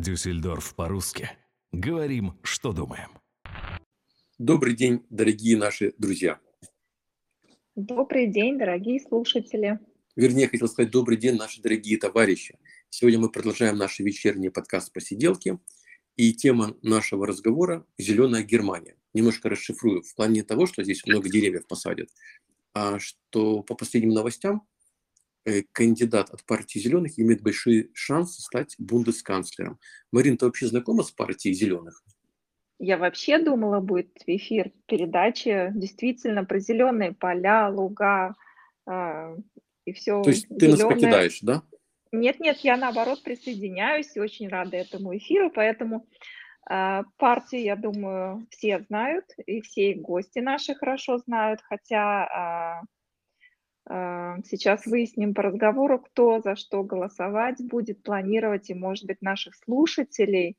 Дюссельдорф по-русски. Говорим, что думаем. Добрый день, дорогие наши друзья. Добрый день, дорогие слушатели. Вернее, хотел сказать добрый день, наши дорогие товарищи. Сегодня мы продолжаем наши вечерние подкаст «Посиделки». И тема нашего разговора – «Зеленая Германия». Немножко расшифрую в плане того, что здесь много деревьев посадят. А что по последним новостям кандидат от партии зеленых имеет большие шансы стать бундесканцлером. Марин, ты вообще знакома с партией зеленых? Я вообще думала, будет эфир передачи действительно про зеленые поля, луга э, и все. То есть ты нас покидаешь, да? Нет, нет, я наоборот присоединяюсь и очень рада этому эфиру, поэтому э, партии, я думаю, все знают, и все гости наши хорошо знают, хотя э, а, сейчас выясним по разговору, кто за что голосовать будет, планировать, и, может быть, наших слушателей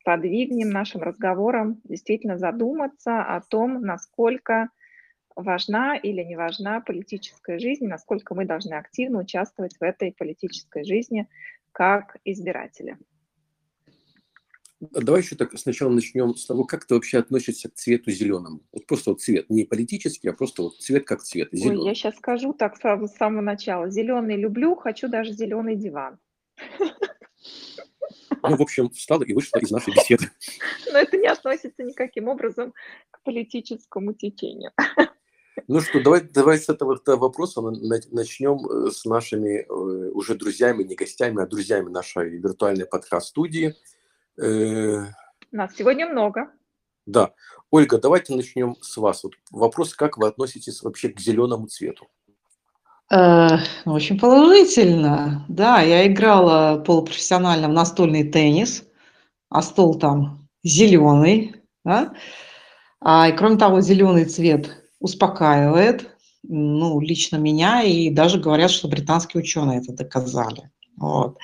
сподвигнем нашим разговором действительно задуматься о том, насколько важна или не важна политическая жизнь, насколько мы должны активно участвовать в этой политической жизни как избиратели. Давай еще так сначала начнем с того, как ты вообще относишься к цвету зеленому. Вот просто вот цвет, не политический, а просто вот цвет как цвет. Зеленый. Ой, я сейчас скажу так сразу с самого начала. Зеленый люблю, хочу даже зеленый диван. Ну, в общем, встала и вышла из нашей беседы. Но это не относится никаким образом к политическому течению. Ну что, давай, давай с этого вопроса начнем э, с нашими э, уже друзьями, не гостями, а друзьями нашей виртуальной подкаст-студии – Э, Нас сегодня много. Да. Ольга, давайте начнем с вас. Вот вопрос, как вы относитесь вообще к зеленому цвету? Э, очень положительно. Да, я играла полупрофессионально в настольный теннис, а стол там зеленый. Да? А, и кроме того, зеленый цвет успокаивает, ну, лично меня, и даже говорят, что британские ученые это доказали. Вот.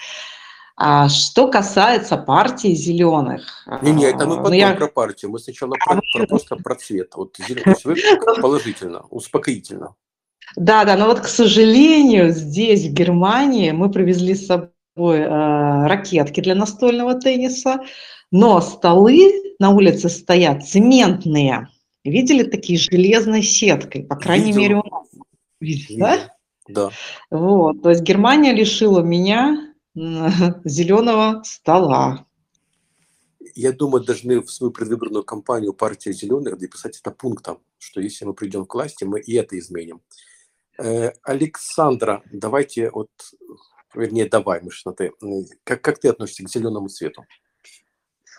А что касается партии зеленых... Не, не, это мы а, ну, потом я... про партию. Мы сначала а, про, про, просто про цвет. Вот зеленый, положительно, успокоительно. Да, да, но вот, к сожалению, здесь, в Германии, мы привезли с собой э, ракетки для настольного тенниса, но столы на улице стоят цементные. Видели такие железной сеткой, по крайней Видел. мере, у нас. Видели, да? Да. Вот, то есть Германия лишила меня зеленого стола. Я думаю, должны в свою предвыборную кампанию партии зеленых дописать это пунктом, что если мы придем к власти, мы и это изменим. Э, Александра, давайте вот, вернее, давай, Мышна, ты. Как, как ты относишься к зеленому цвету?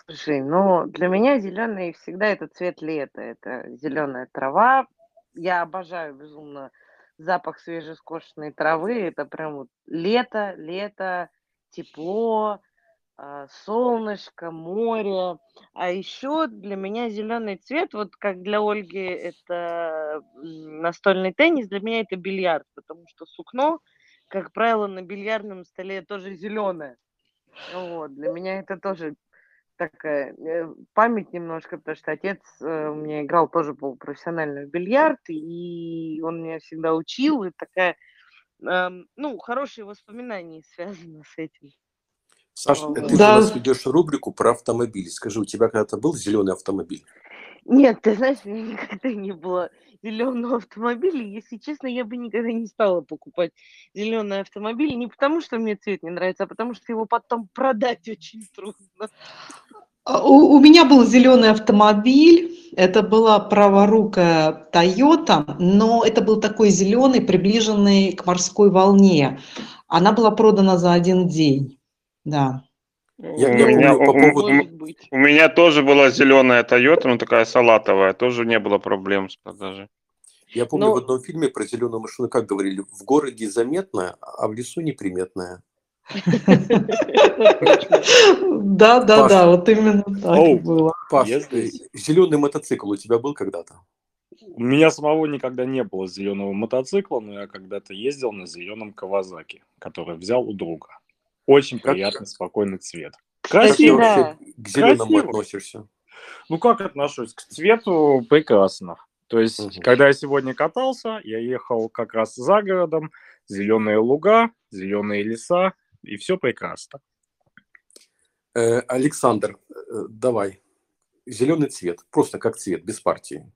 Слушай, ну, для меня зеленый всегда это цвет лета. Это зеленая трава. Я обожаю безумно запах свежескошенной травы. Это прям вот лето, лето, тепло, а, солнышко, море. А еще для меня зеленый цвет, вот как для Ольги это настольный теннис, для меня это бильярд, потому что сукно, как правило, на бильярдном столе тоже зеленое. Вот, для меня это тоже такая э, память немножко, потому что отец э, у меня играл тоже полупрофессионально в бильярд, и он меня всегда учил, и такая ну, хорошие воспоминания связаны с этим. Саша, ты да. у нас ведешь рубрику про автомобили. Скажи, у тебя когда-то был зеленый автомобиль? Нет, ты знаешь, у меня никогда не было зеленого автомобиля. Если честно, я бы никогда не стала покупать зеленый автомобиль. Не потому, что мне цвет не нравится, а потому, что его потом продать очень трудно. А, у, у меня был зеленый автомобиль. Это была праворукая Toyota, но это был такой зеленый, приближенный к морской волне. Она была продана за один день. Да. Я, я у, меня, по поводу... у, у меня тоже была зеленая Toyota, но такая салатовая, тоже не было проблем с продажей. Я помню но... в одном фильме про зеленую машину, как говорили, в городе заметная, а в лесу неприметная. Да, да, да, вот именно так было. Паш, зеленый мотоцикл у тебя был когда-то? У меня самого никогда не было зеленого мотоцикла, но я когда-то ездил на зеленом Кавазаки, который взял у друга. Очень приятный, спокойный цвет. Красиво. Как ты к зеленому относишься? Ну, как отношусь? К цвету прекрасно. То есть, угу. когда я сегодня катался, я ехал как раз за городом, зеленые луга, зеленые леса, и все прекрасно. Э, Александр, э, давай. Зеленый цвет, просто как цвет, без партии.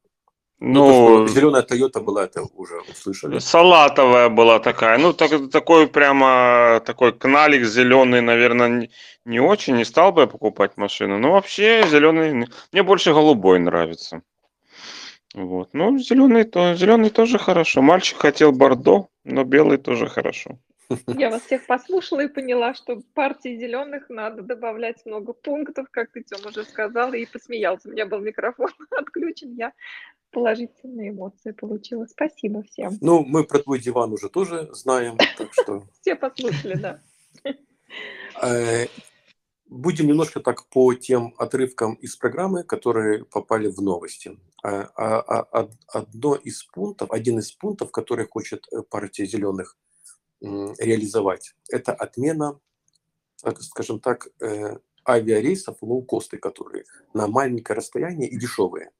Ну, Ну, зеленая Тойота была, это уже услышали. салатовая была такая. Ну, так, такой прямо такой кналик зеленый, наверное, не, не очень. Не стал бы я покупать машину. Но вообще зеленый. Мне больше голубой нравится. Вот. Ну, зеленый, то, зеленый тоже хорошо. Мальчик хотел бордо, но белый тоже хорошо. Я вас всех послушала и поняла, что партии зеленых надо добавлять много пунктов, как ты, Тём, уже сказал, и посмеялся. У меня был микрофон отключен, я положительные эмоции получила. Спасибо всем. Ну, мы про твой диван уже тоже знаем, так что Все послушали, да. э, будем немножко так по тем отрывкам из программы, которые попали в новости. А- а- а- од- Одно из пунктов, один из пунктов, который хочет э, партия зеленых реализовать, это отмена, скажем так, э, авиарейсов лоукосты, которые на маленькое расстояние и дешевые.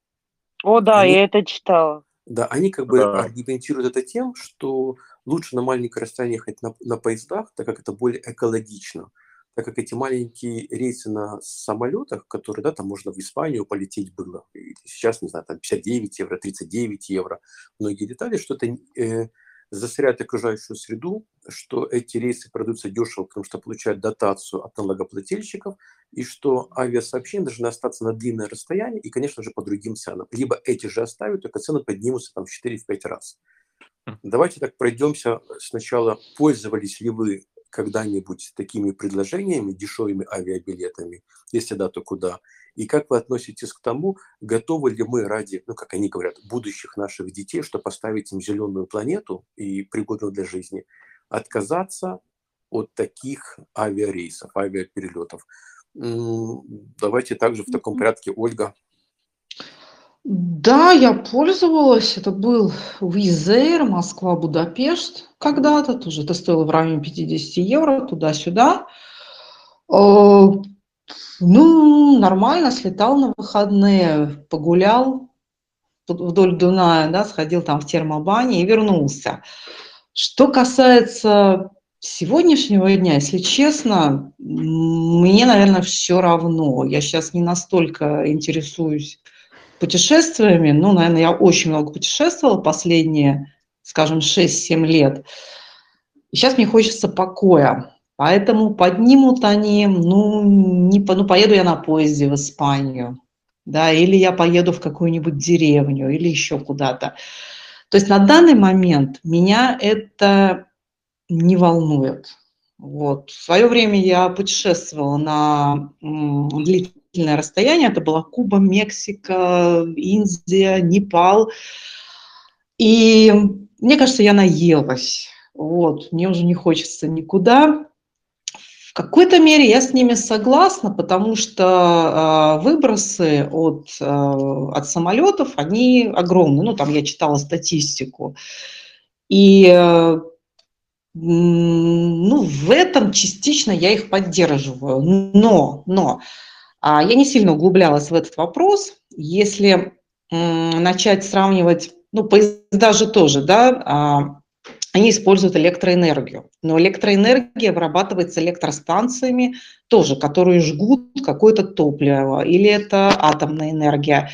О, да, Они- я это читала. Да, они как бы Да. аргументируют это тем, что лучше на маленькое расстояние ехать на, на поездах, так как это более экологично. Так как эти маленькие рейсы на самолетах, которые, да, там можно в Испанию полететь было, и сейчас, не знаю, там 59 евро, 39 евро, многие детали, что это э, засоряет окружающую среду, что эти рейсы продаются дешево, потому что получают дотацию от налогоплательщиков, и что авиасообщения должны остаться на длинное расстояние и, конечно же, по другим ценам. Либо эти же оставят, только цены поднимутся там в 4-5 раз. Давайте так пройдемся сначала. Пользовались ли вы когда-нибудь такими предложениями, дешевыми авиабилетами? Если да, то куда? И как вы относитесь к тому, готовы ли мы ради, ну, как они говорят, будущих наших детей, чтобы поставить им зеленую планету и пригодную для жизни, отказаться от таких авиарейсов, авиаперелетов? Давайте также в таком порядке, Ольга. Да, я пользовалась. Это был Air, Москва-Будапешт когда-то. Тоже это стоило в районе 50 евро, туда-сюда. Э, Ну, нормально, слетал на выходные, погулял вдоль Дуная, да, сходил там в термобане и вернулся. Что касается сегодняшнего дня, если честно, мне, наверное, все равно. Я сейчас не настолько интересуюсь путешествиями. Ну, наверное, я очень много путешествовала последние, скажем, 6-7 лет. И сейчас мне хочется покоя. Поэтому поднимут они, ну, не, ну, поеду я на поезде в Испанию, да, или я поеду в какую-нибудь деревню, или еще куда-то. То есть на данный момент меня это не волнует. Вот. В свое время я путешествовала на м, длительное расстояние. Это была Куба, Мексика, Индия, Непал. И мне кажется, я наелась. Вот. Мне уже не хочется никуда. В какой-то мере я с ними согласна, потому что а, выбросы от, а, от самолетов, они огромные. Ну, там я читала статистику. И э, Ну, в этом частично я их поддерживаю. Но, но я не сильно углублялась в этот вопрос. Если начать сравнивать, ну, поезда же тоже, да, а, они используют электроэнергию. Но электроэнергия вырабатывается электростанциями тоже, которые жгут какое-то топливо, или это атомная энергия.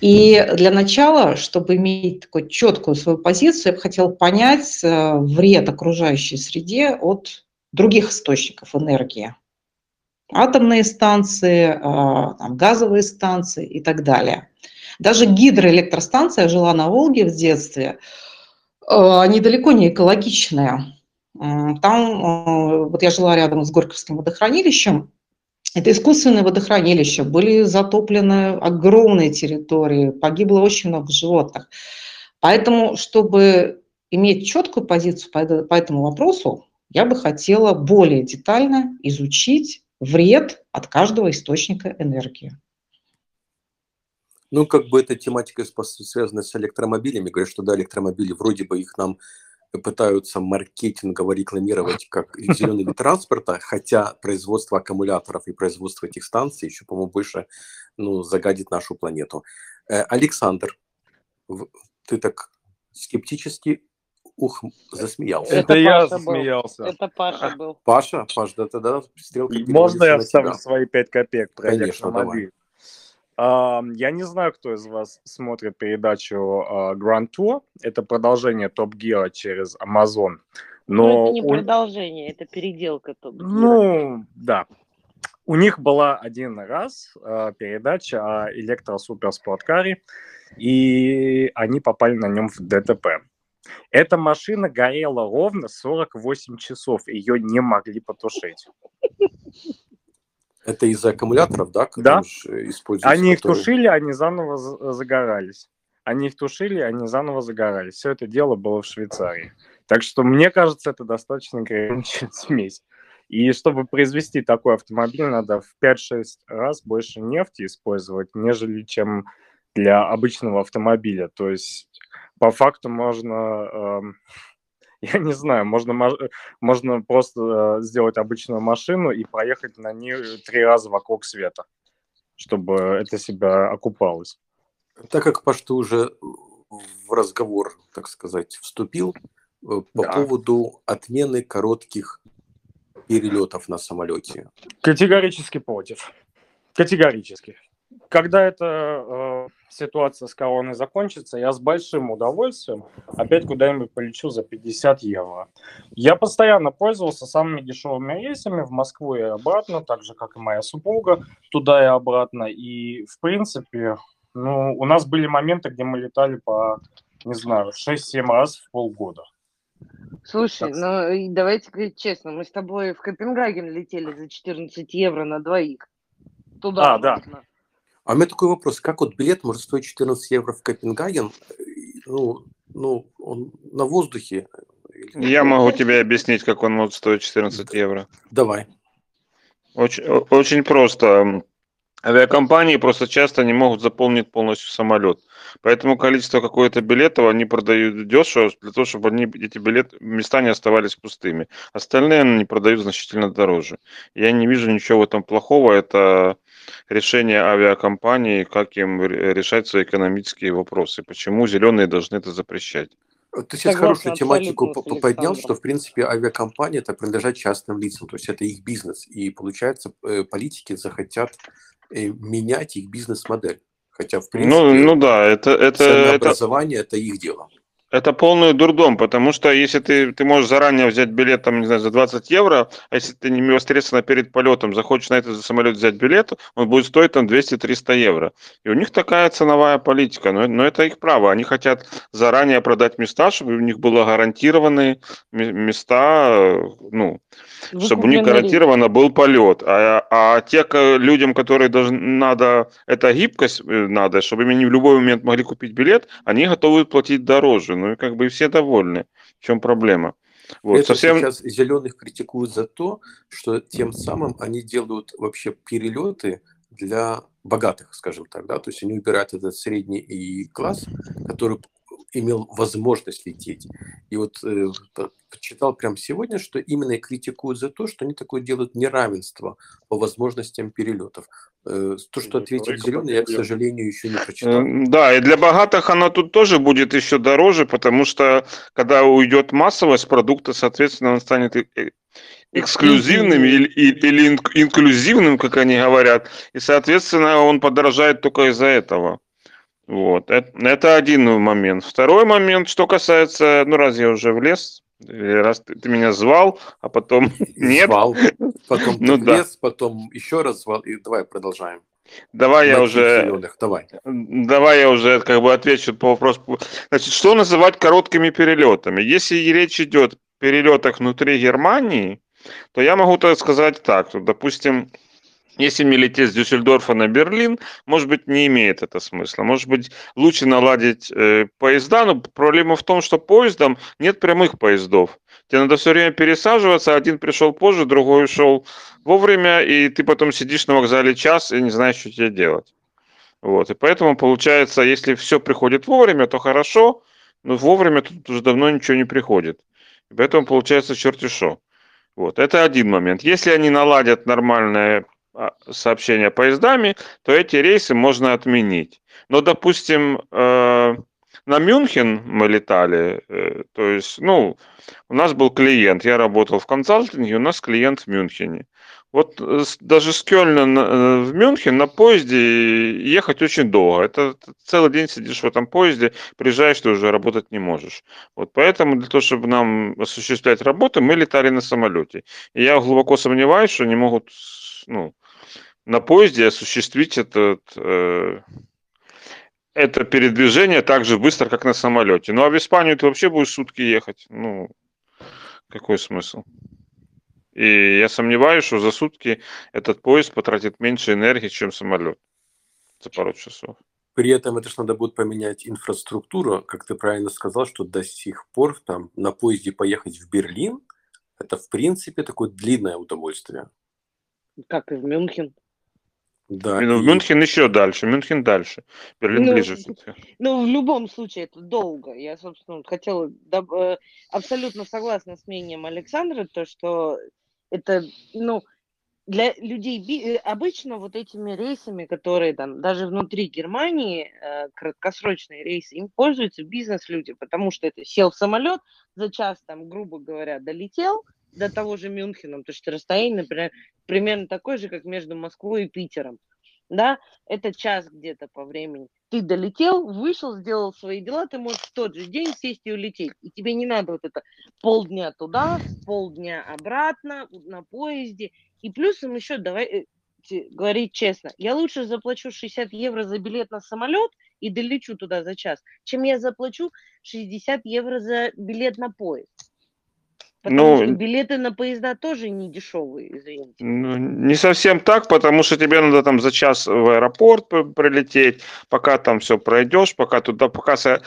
И для начала, чтобы иметь такую четкую свою позицию, я бы хотела понять э, вред окружающей среде от других источников энергии. Атомные станции, э, там, газовые станции и так далее. Даже гидроэлектростанция, я жила на Волге в детстве, э, они далеко не экологичные. Там, э, вот я жила рядом с Горьковским водохранилищем, это искусственные водохранилища, были затоплены огромные территории, погибло очень много животных. Поэтому, чтобы иметь четкую позицию по этому вопросу, я бы хотела более детально изучить вред от каждого источника энергии. Ну, как бы эта тематика связана с электромобилями. Говорят, что да, электромобили, вроде бы их нам пытаются маркетингово рекламировать как зеленый вид транспорта, хотя производство аккумуляторов и производство этих станций еще, по-моему, больше ну, загадит нашу планету. Э, Александр, ты так скептически ух, засмеялся. Это, Это я Паша был. засмеялся. Это Паша был. Паша, Паш, да тогда стрелка Можно я вставлю тебя. свои пять копеек про Конечно, электромобиль? Ам, Я не знаю, кто из вас смотрит передачу а, Grand Tour. Это продолжение Топ Гира через Amazon. Но Но это не у- продолжение, это переделка Топ Гира. Ну, да. У них была один раз э, передача о электросуперспорткаре, и они попали на нем в ДТП. Эта машина горела ровно 48 часов, ее не могли потушить. Это из-за аккумуляторов, да? Да. используются, Они их которые- тушили, они заново за- загорались. Они их тушили, они заново загорались. Все это дело было в Швейцарии. Так что, мне кажется, это достаточно ограниченная смесь. И чтобы произвести такой автомобиль, надо в 5-6 раз больше нефти использовать, нежели чем для обычного автомобиля. То есть, по факту можно, эм, я не знаю, можно, ма- можно просто э, сделать обычную машину и проехать на ней три раза вокруг света, чтобы это себя окупалось. Так как Паш, ты уже в разговор, так сказать, вступил э, по Да. поводу отмены коротких перелетов на самолете. Категорически против. Категорически. Когда эта э, ситуация с короной закончится, я с большим удовольствием опять куда-нибудь полечу за 50 евро. Я постоянно пользовался самыми дешевыми рейсами в Москву и обратно, так же, как и моя супруга, туда и обратно. И, в принципе, ну, у нас были моменты, где мы летали по, не знаю, 6-7 раз в полгода. Слушай, Так. ну давайте говорить честно, мы с тобой в Копенгаген летели за 14 евро на двоих. Туда, А, да. А у меня такой вопрос. Как вот билет может стоить 14 евро в Копенгаген? Ну, ну он на воздухе? Я могу тебе объяснить, как он может стоить 14 евро. Давай. Очень, очень просто. Авиакомпании просто часто не могут заполнить полностью самолет. Поэтому количество какое-то билетов они продают дешево, для того, чтобы они, эти билеты, места не оставались пустыми. Остальные они продают значительно дороже. Я не вижу ничего в этом плохого. Это решение авиакомпании, как им ре- решать свои экономические вопросы. Почему зеленые должны это запрещать? Ты сейчас Согласна хорошую тематику поднял, что, в принципе, авиакомпания это принадлежат частным лицам, то есть это их бизнес. И, получается, э, политики захотят э, менять их бизнес-модель. Хотя, в принципе, Ну, ну да, это, это, это, ценообразование – это их дело. Это полный дурдом, потому что если ты, ты можешь заранее взять билет, там, не знаю, за 20 евро, а если ты непосредственно перед полетом захочешь на этот самолет взять билет, он будет стоить там 200-300 евро. И у них такая ценовая политика, но, но это их право. Они хотят заранее продать места, чтобы у них было гарантированные ме- места, э, ну, чтобы у них Выкупленный гарантированно был полет. А, а те людям, которые должны, надо, эта гибкость э, надо, чтобы они в любой момент могли купить билет, они готовы платить дороже. Ну и как бы все довольны. В чем проблема? Вот, Это совсем... сейчас зеленых критикуют за то, что тем самым они делают вообще перелеты для богатых, скажем так, да, то есть они убирают этот средний и класс, который имел возможность лететь. И вот э, читал прямо сегодня, что именно и критикуют за то, что они такое делают неравенство по возможностям перелетов. Э, то, что Ну, ответил зеленый, я, к сожалению, еще не прочитал. Э, Да, и для богатых оно тут тоже будет еще дороже, потому что когда уйдет массовость продукта, соответственно, он станет эксклюзивным или, или инк- инклюзивным, как они говорят, и, соответственно, он подорожает только из-за этого. Вот, это, это один момент. Второй момент, что касается, ну, раз я уже влез, или раз ты, ты меня звал, а потом нет, Звал, потом Ну да. влез, потом еще раз звал, и давай продолжаем. давай я уже давай. Давай я уже как бы отвечу по вопросу. Значит, что называть короткими перелетами? Если речь идет о перелетах внутри Германии, то я могу так сказать так. что, Допустим, если мне лететь с Дюссельдорфа на Берлин, может быть, не имеет это смысла. Может быть, лучше наладить э, поезда, но проблема в том, что поездом нет прямых поездов. Тебе надо все время пересаживаться, один пришел позже, другой ушел вовремя, и ты потом сидишь на вокзале час и не знаешь, что тебе делать. Вот, и поэтому получается, если все приходит вовремя, то хорошо, но вовремя тут уже давно ничего не приходит. И поэтому получается черти шо. Вот, это один момент. Если они наладят нормальное а, сообщение поездами, то эти рейсы можно отменить. Но, допустим, э, на Мюнхен мы летали, э, то есть, ну, у нас был клиент, я работал в консалтинге, у нас клиент в Мюнхене. Вот э, даже с Кёльна на- в Мюнхен на поезде ехать очень долго. Это целый день сидишь в этом поезде, приезжаешь, ты уже работать не можешь. Вот поэтому для того, чтобы нам осуществлять работу, мы летали на самолете. И я глубоко сомневаюсь, что они могут ну, на поезде осуществить этот, э, это передвижение так же быстро, как на самолете. Ну а в Испанию ты вообще будешь сутки ехать. Ну, какой смысл? И я сомневаюсь, что за сутки этот поезд потратит меньше энергии, чем самолет за пару часов. При этом это же надо будет поменять инфраструктуру, как ты правильно сказал, что до сих пор там на поезде поехать в Берлин, это в принципе такое длинное удовольствие. Как и в Мюнхен. Да, Ну, в и- Мюнхен еще дальше, Мюнхен дальше. Берлин Ну, ближе все-таки. Ну, в любом случае, это долго. Я, собственно, хотела доб- э, абсолютно согласна с мнением Александра, то, что это, ну, для людей э, обычно вот этими рейсами, которые там даже внутри Германии, э, краткосрочные рейсы, им пользуются бизнес-люди, потому что это сел в самолет, за час там, грубо говоря, долетел до того же Мюнхена, то есть расстояние, например, примерно такое же, как между Москвой и Питером. Да, это час где-то по времени. Ты долетел, вышел, сделал свои дела, ты можешь в тот же день сесть и улететь. И тебе не надо вот это полдня туда, полдня обратно на поезде. И плюсом еще, давай э, говорить честно, я лучше заплачу 60 евро за билет на самолет и долечу туда за час, чем я заплачу 60 евро за билет на поезд. Потому Ну, что билеты на поезда тоже не дешевые, извините. Ну, не совсем так, потому что тебе надо там за час в аэропорт прилететь, пока там все пройдешь, пока туда, пока э,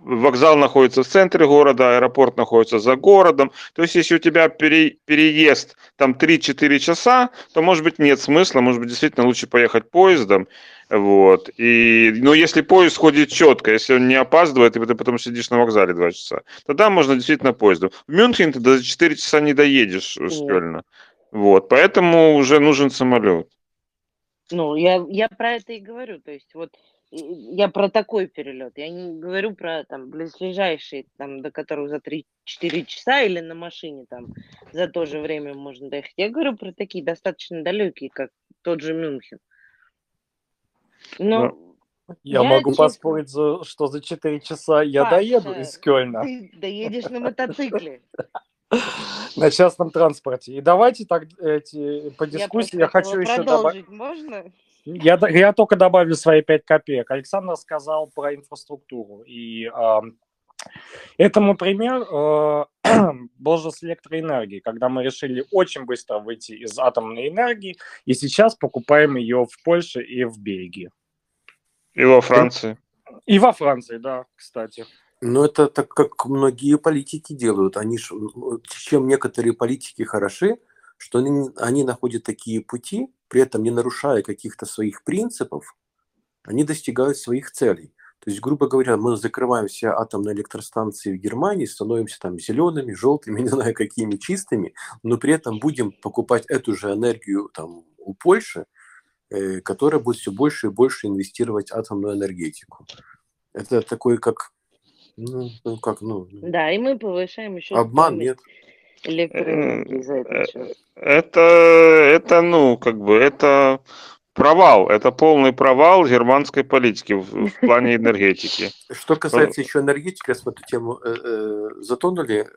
вокзал находится в центре города, аэропорт находится за городом. То есть, если у тебя пере- переезд там 3-4 часа, то, может быть, нет смысла, может быть, действительно лучше поехать поездом. Вот. И, но если поезд ходит четко, если он не опаздывает, и ты потом сидишь на вокзале 2 часа, тогда можно действительно поездом. В Мюнхен ты за 4 часа не доедешь с Нет. Кёльна. Вот, поэтому уже нужен самолет. Ну, я, я про это и говорю. То есть вот я про такой перелет. Я не говорю про там близлежащие, там, до которых за 3-4 часа или на машине там за то же время можно доехать. Я говорю про такие достаточно далекие, как тот же Мюнхен. Но Я, Я, могу честно- поспорить, за- что за 4 часа я Паша, доеду из Кёльна ты доедешь на мотоцикле. на частном транспорте. И давайте так эти, по дискуссии. Я, просто хочу еще добавить. Можно? Я, я только добавлю свои 5 копеек. Александр сказал про инфраструктуру. И ам, этому пример э, был с электроэнергией, когда мы решили очень быстро выйти из атомной энергии, и сейчас покупаем ее в Польше и в Бельгии. И во Франции. И во Франции, да, кстати. Ну, это так, как многие политики делают. Они ж, чем некоторые политики хороши, что они, они находят такие пути, при этом не нарушая каких-то своих принципов, они достигают своих целей. То есть, грубо говоря, мы закрываем все атомные электростанции в Германии, становимся там зелеными, желтыми, не знаю какими чистыми, но при этом будем покупать эту же энергию там у Польши, э, которая будет все больше и больше инвестировать в атомную энергетику. Это такой как, ну, ну, как, ну, Да, и мы повышаем еще обман, нет. электроэнергии за это счет. Это, это, ну, как бы, это провал. Это полный провал германской политики в, в плане энергетики. Что касается еще энергетики, раз мы эту тему э, э, затонули,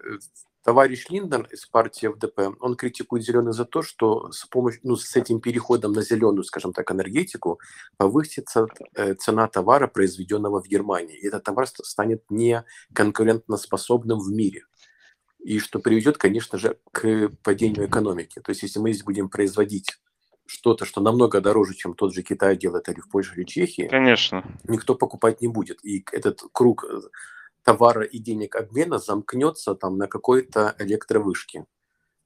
товарищ Линдон из партии ФДП, он критикует зеленых за то, что с помощью, ну, с этим переходом на зеленую, скажем так, энергетику повысится э, цена товара, произведенного в Германии. И этот товар ст- станет не конкурентоспособным в мире. И что приведет, конечно же, к падению экономики. То есть, если мы здесь будем производить что-то, что намного дороже, чем тот же Китай делает или в Польше или Чехии, Конечно. никто покупать не будет. И этот круг э, товара и денег обмена замкнется там на какой-то электровышке.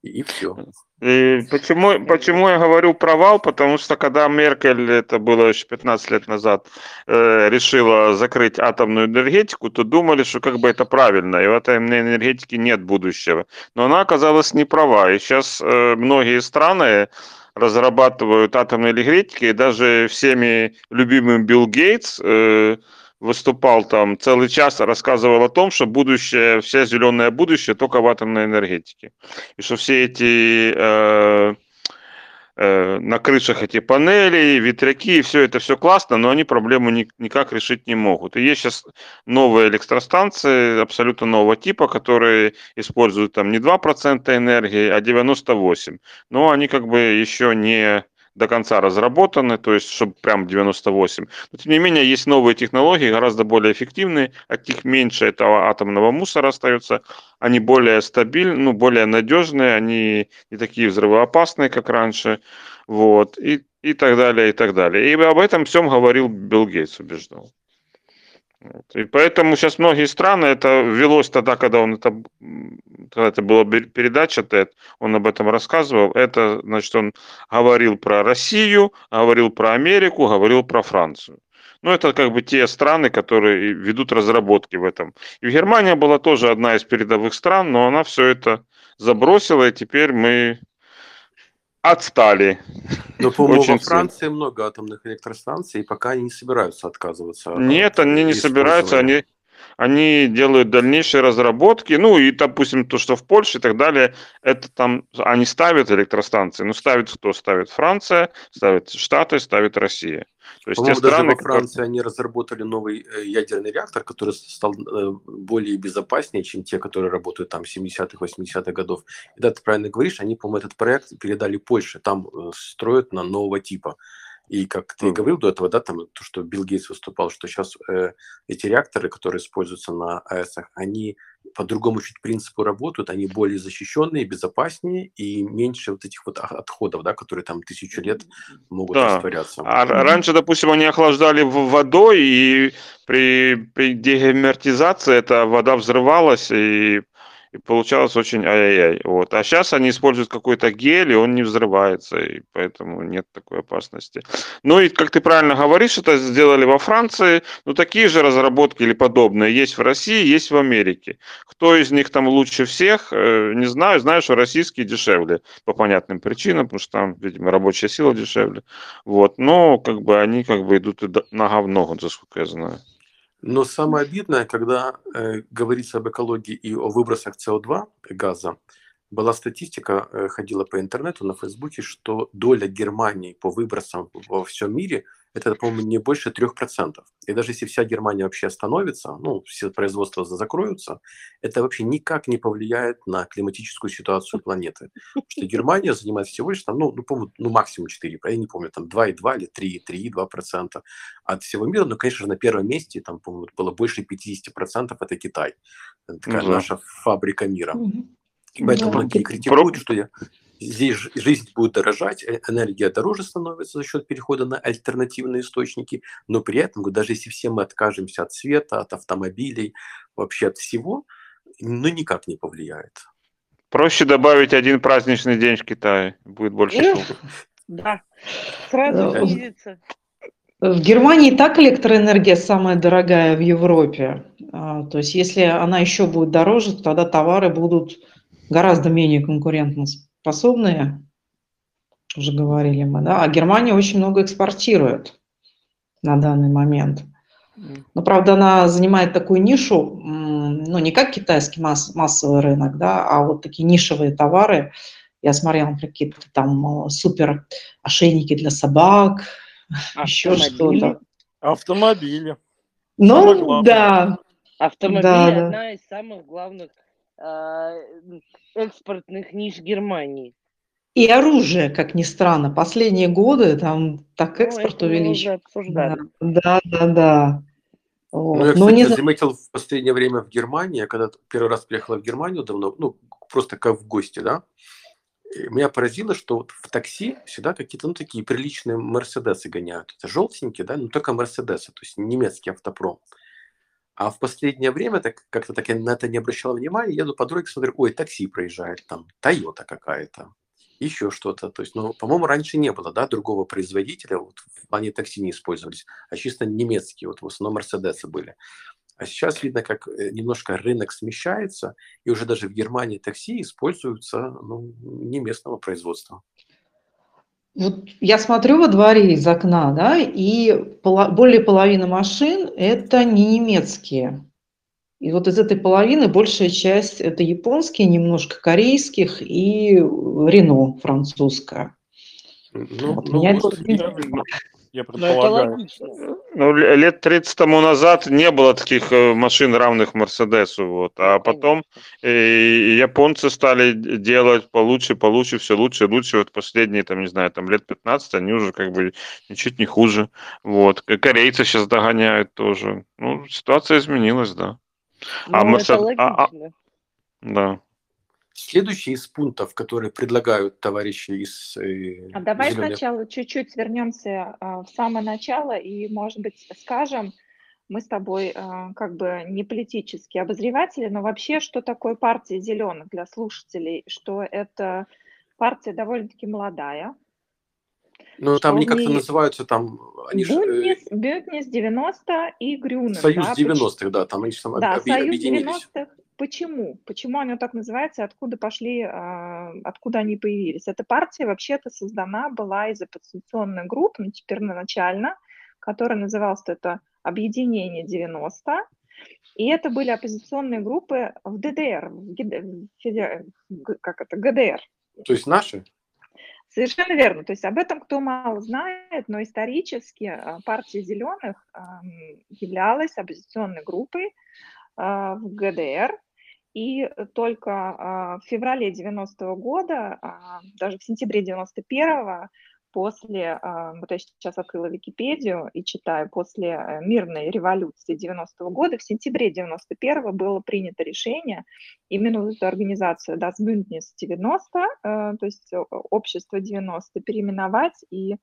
И, все. И почему, почему я говорю провал? Потому что когда Меркель, это было еще 15 лет назад, э, решила закрыть атомную энергетику, то думали, что как бы это правильно, и в этой энергетике нет будущего. Но она оказалась не права. И сейчас э, многие страны разрабатывают атомные энергетики, и даже всеми любимым Билл Гейтс э, выступал там целый час, рассказывал о том, что будущее, все зеленое будущее только в атомной энергетике. И что все эти э, на крышах эти панели, ветряки, все это все классно, но они проблему ни, никак решить не могут. И есть сейчас новые электростанции абсолютно нового типа, которые используют там не 2% энергии, а 98%. Но они как бы еще не до конца разработаны, то есть, чтобы прям 98. Но, тем не менее, есть новые технологии, гораздо более эффективные, от них меньше этого атомного мусора остается, они более стабильны, ну, более надежные, они не такие взрывоопасные, как раньше, вот, и, и так далее, и так далее. И об этом всем говорил Билл Гейтс, убеждал. Вот. И поэтому сейчас многие страны, это велось тогда, когда он это, это была передача TED, он об этом рассказывал, это, значит, он говорил про Россию, говорил про Америку, говорил про Францию. Ну, это как бы те страны, которые ведут разработки в этом. И Германия была тоже одна из передовых стран, но она все это забросила, и теперь мы отстали. Но, по-моему, во Франции сильно. много атомных электростанций, и пока они не собираются отказываться. Нет, они не собираются, они, они делают дальнейшие разработки, ну и, допустим, то, что в Польше и так далее, это там, они ставят электростанции, ну ставит кто? Ставит Франция, ставит Штаты, ставит Россия. То есть те страны, даже во Франции которые... они разработали новый э, ядерный реактор, который стал э, более безопаснее, чем те, которые работают там 70-х, 80-х годов. И да, ты правильно говоришь, они, по-моему, этот проект передали Польше, там э, строят на нового типа. И как ты mm-hmm. говорил до этого, да, там то, что Билл Гейтс выступал, что сейчас э, эти реакторы, которые используются на АЭС, они по другому чуть принципу работают, они более защищенные, безопаснее и меньше вот этих вот отходов, да, которые там тысячу лет могут да. растворяться. А раньше, допустим, они охлаждали водой, и при, при дегерметизации эта вода взрывалась, и и получалось очень ай-яй-яй. Вот. А сейчас они используют какой-то гель, и он не взрывается, и поэтому нет такой опасности. Ну и, как ты правильно говоришь, это сделали во Франции, ну такие же разработки или подобные есть в России, есть в Америке. Кто из них там лучше всех, э, не знаю, знаю, что российские дешевле по понятным причинам, потому что там, видимо, рабочая сила дешевле. Вот. Но как бы они как бы идут нога в ногу, насколько я знаю. Но самое обидное, когда э, говорится об экологии и о выбросах СО2 газа, была статистика, э, ходила по интернету, на Фейсбуке, что доля Германии по выбросам во всем мире – это, по-моему, не больше 3%. И даже если вся Германия вообще остановится, ну, все производства закроются, это вообще никак не повлияет на климатическую ситуацию планеты. Потому что Германия занимает всего лишь, там, ну, ну, по ну максимум 4, я не помню, там 2,2 или 3, 3,2% от всего мира. Но, конечно же, на первом месте, там, по-моему, было больше 50% это Китай. Это такая угу. наша фабрика мира. И поэтому да. многие критикуют, что я здесь жизнь будет дорожать, э, энергия дороже становится за счет перехода на альтернативные источники, но при этом, даже если все мы откажемся от света, от автомобилей, вообще от всего, ну никак не повлияет. Проще добавить один праздничный день в Китае, будет больше шума. Да, сразу снизится. В Германии так электроэнергия самая дорогая в Европе. А, то есть если она еще будет дороже, то тогда товары будут гораздо менее конкурентоспособные, уже говорили мы, да, а Германия очень много экспортирует на данный момент. Но, правда, она занимает такую нишу, ну, не как китайский масс, массовый рынок, да, а вот такие нишевые товары. Я смотрела, какие-то там э, супер ошейники для собак, еще что-то. Автомобили. Ну, да. Автомобили да, одна из самых главных экспортных ниш Германии. И оружие, как ни странно, последние годы там так экспорт ну, увеличен. Да, да, да. да. Вот. Ну, я, кстати, не... заметил в последнее время в Германии, когда первый раз приехала в Германию давно, ну, просто как в гости, да, меня поразило, что вот в такси всегда какие-то, ну, такие приличные Мерседесы гоняют. Это желтенькие, да, но только Мерседесы, то есть немецкий автопром. А в последнее время так как-то так я на это не обращал внимания, еду по дороге, смотрю, ой, такси проезжает, там, Тойота какая-то, еще что-то. То есть, ну, по-моему, раньше не было, да, другого производителя, вот плане такси не использовались, а чисто немецкие, вот в основном Мерседесы были. А сейчас видно, как э, немножко рынок смещается, и уже даже в Германии такси используются ну, не местного производства. Вот я смотрю во дворе из окна, да, и поло- более половины машин это не немецкие. И вот из этой половины большая часть это японские, немножко корейских и Рено французская. Ну, Вот ну, меня это. Я, предполагаю. Ну, лет 30 тому назад не было таких э, машин, равных Мерседесу. Вот. А Ну, потом э, японцы стали делать получше, получше, все лучше лучше. Вот последние, там, не знаю, там лет 15, они уже как бы ничуть не хуже. Вот. Корейцы сейчас догоняют тоже. Ну, ситуация изменилась, да. А Ну, это Мерсед- а- а-. Да. Следующий из пунктов, которые предлагают товарищи из э, А давай «Зелёной сначала чуть-чуть вернемся а, в самое начало и, может быть, скажем, мы с тобой а, как бы не политические обозреватели, но вообще, что такое партия зеленых для слушателей, что это партия довольно-таки молодая, Ну, там они как-то называются, там, они же, э, Бюнднес 90 и Грюнен, Союз да, поч- 90-х, да, там они же там Да, объ- Союз объединились. 90-х. Почему? Почему оно так называется? Откуда пошли, а, откуда они появились? Эта партия вообще-то создана была из оппозиционной группы, ну, теперь начально, которая называлась это «Объединение 90». И это были оппозиционные группы в ДДР, в ГД в феде- г- как это, ГДР. То есть наши? Совершенно верно. То есть об этом кто мало знает, но исторически а, партия зеленых являлась оппозиционной группой а, в ГДР. И только а, в феврале 90 года, а, даже в сентябре 91 после, а, вот я сейчас открыла Википедию и читаю, после э, мирной революции 90 года, в сентябре 91 было принято решение именно вот эту организацию Das Bündnis 90, э, то есть общество 90, переименовать и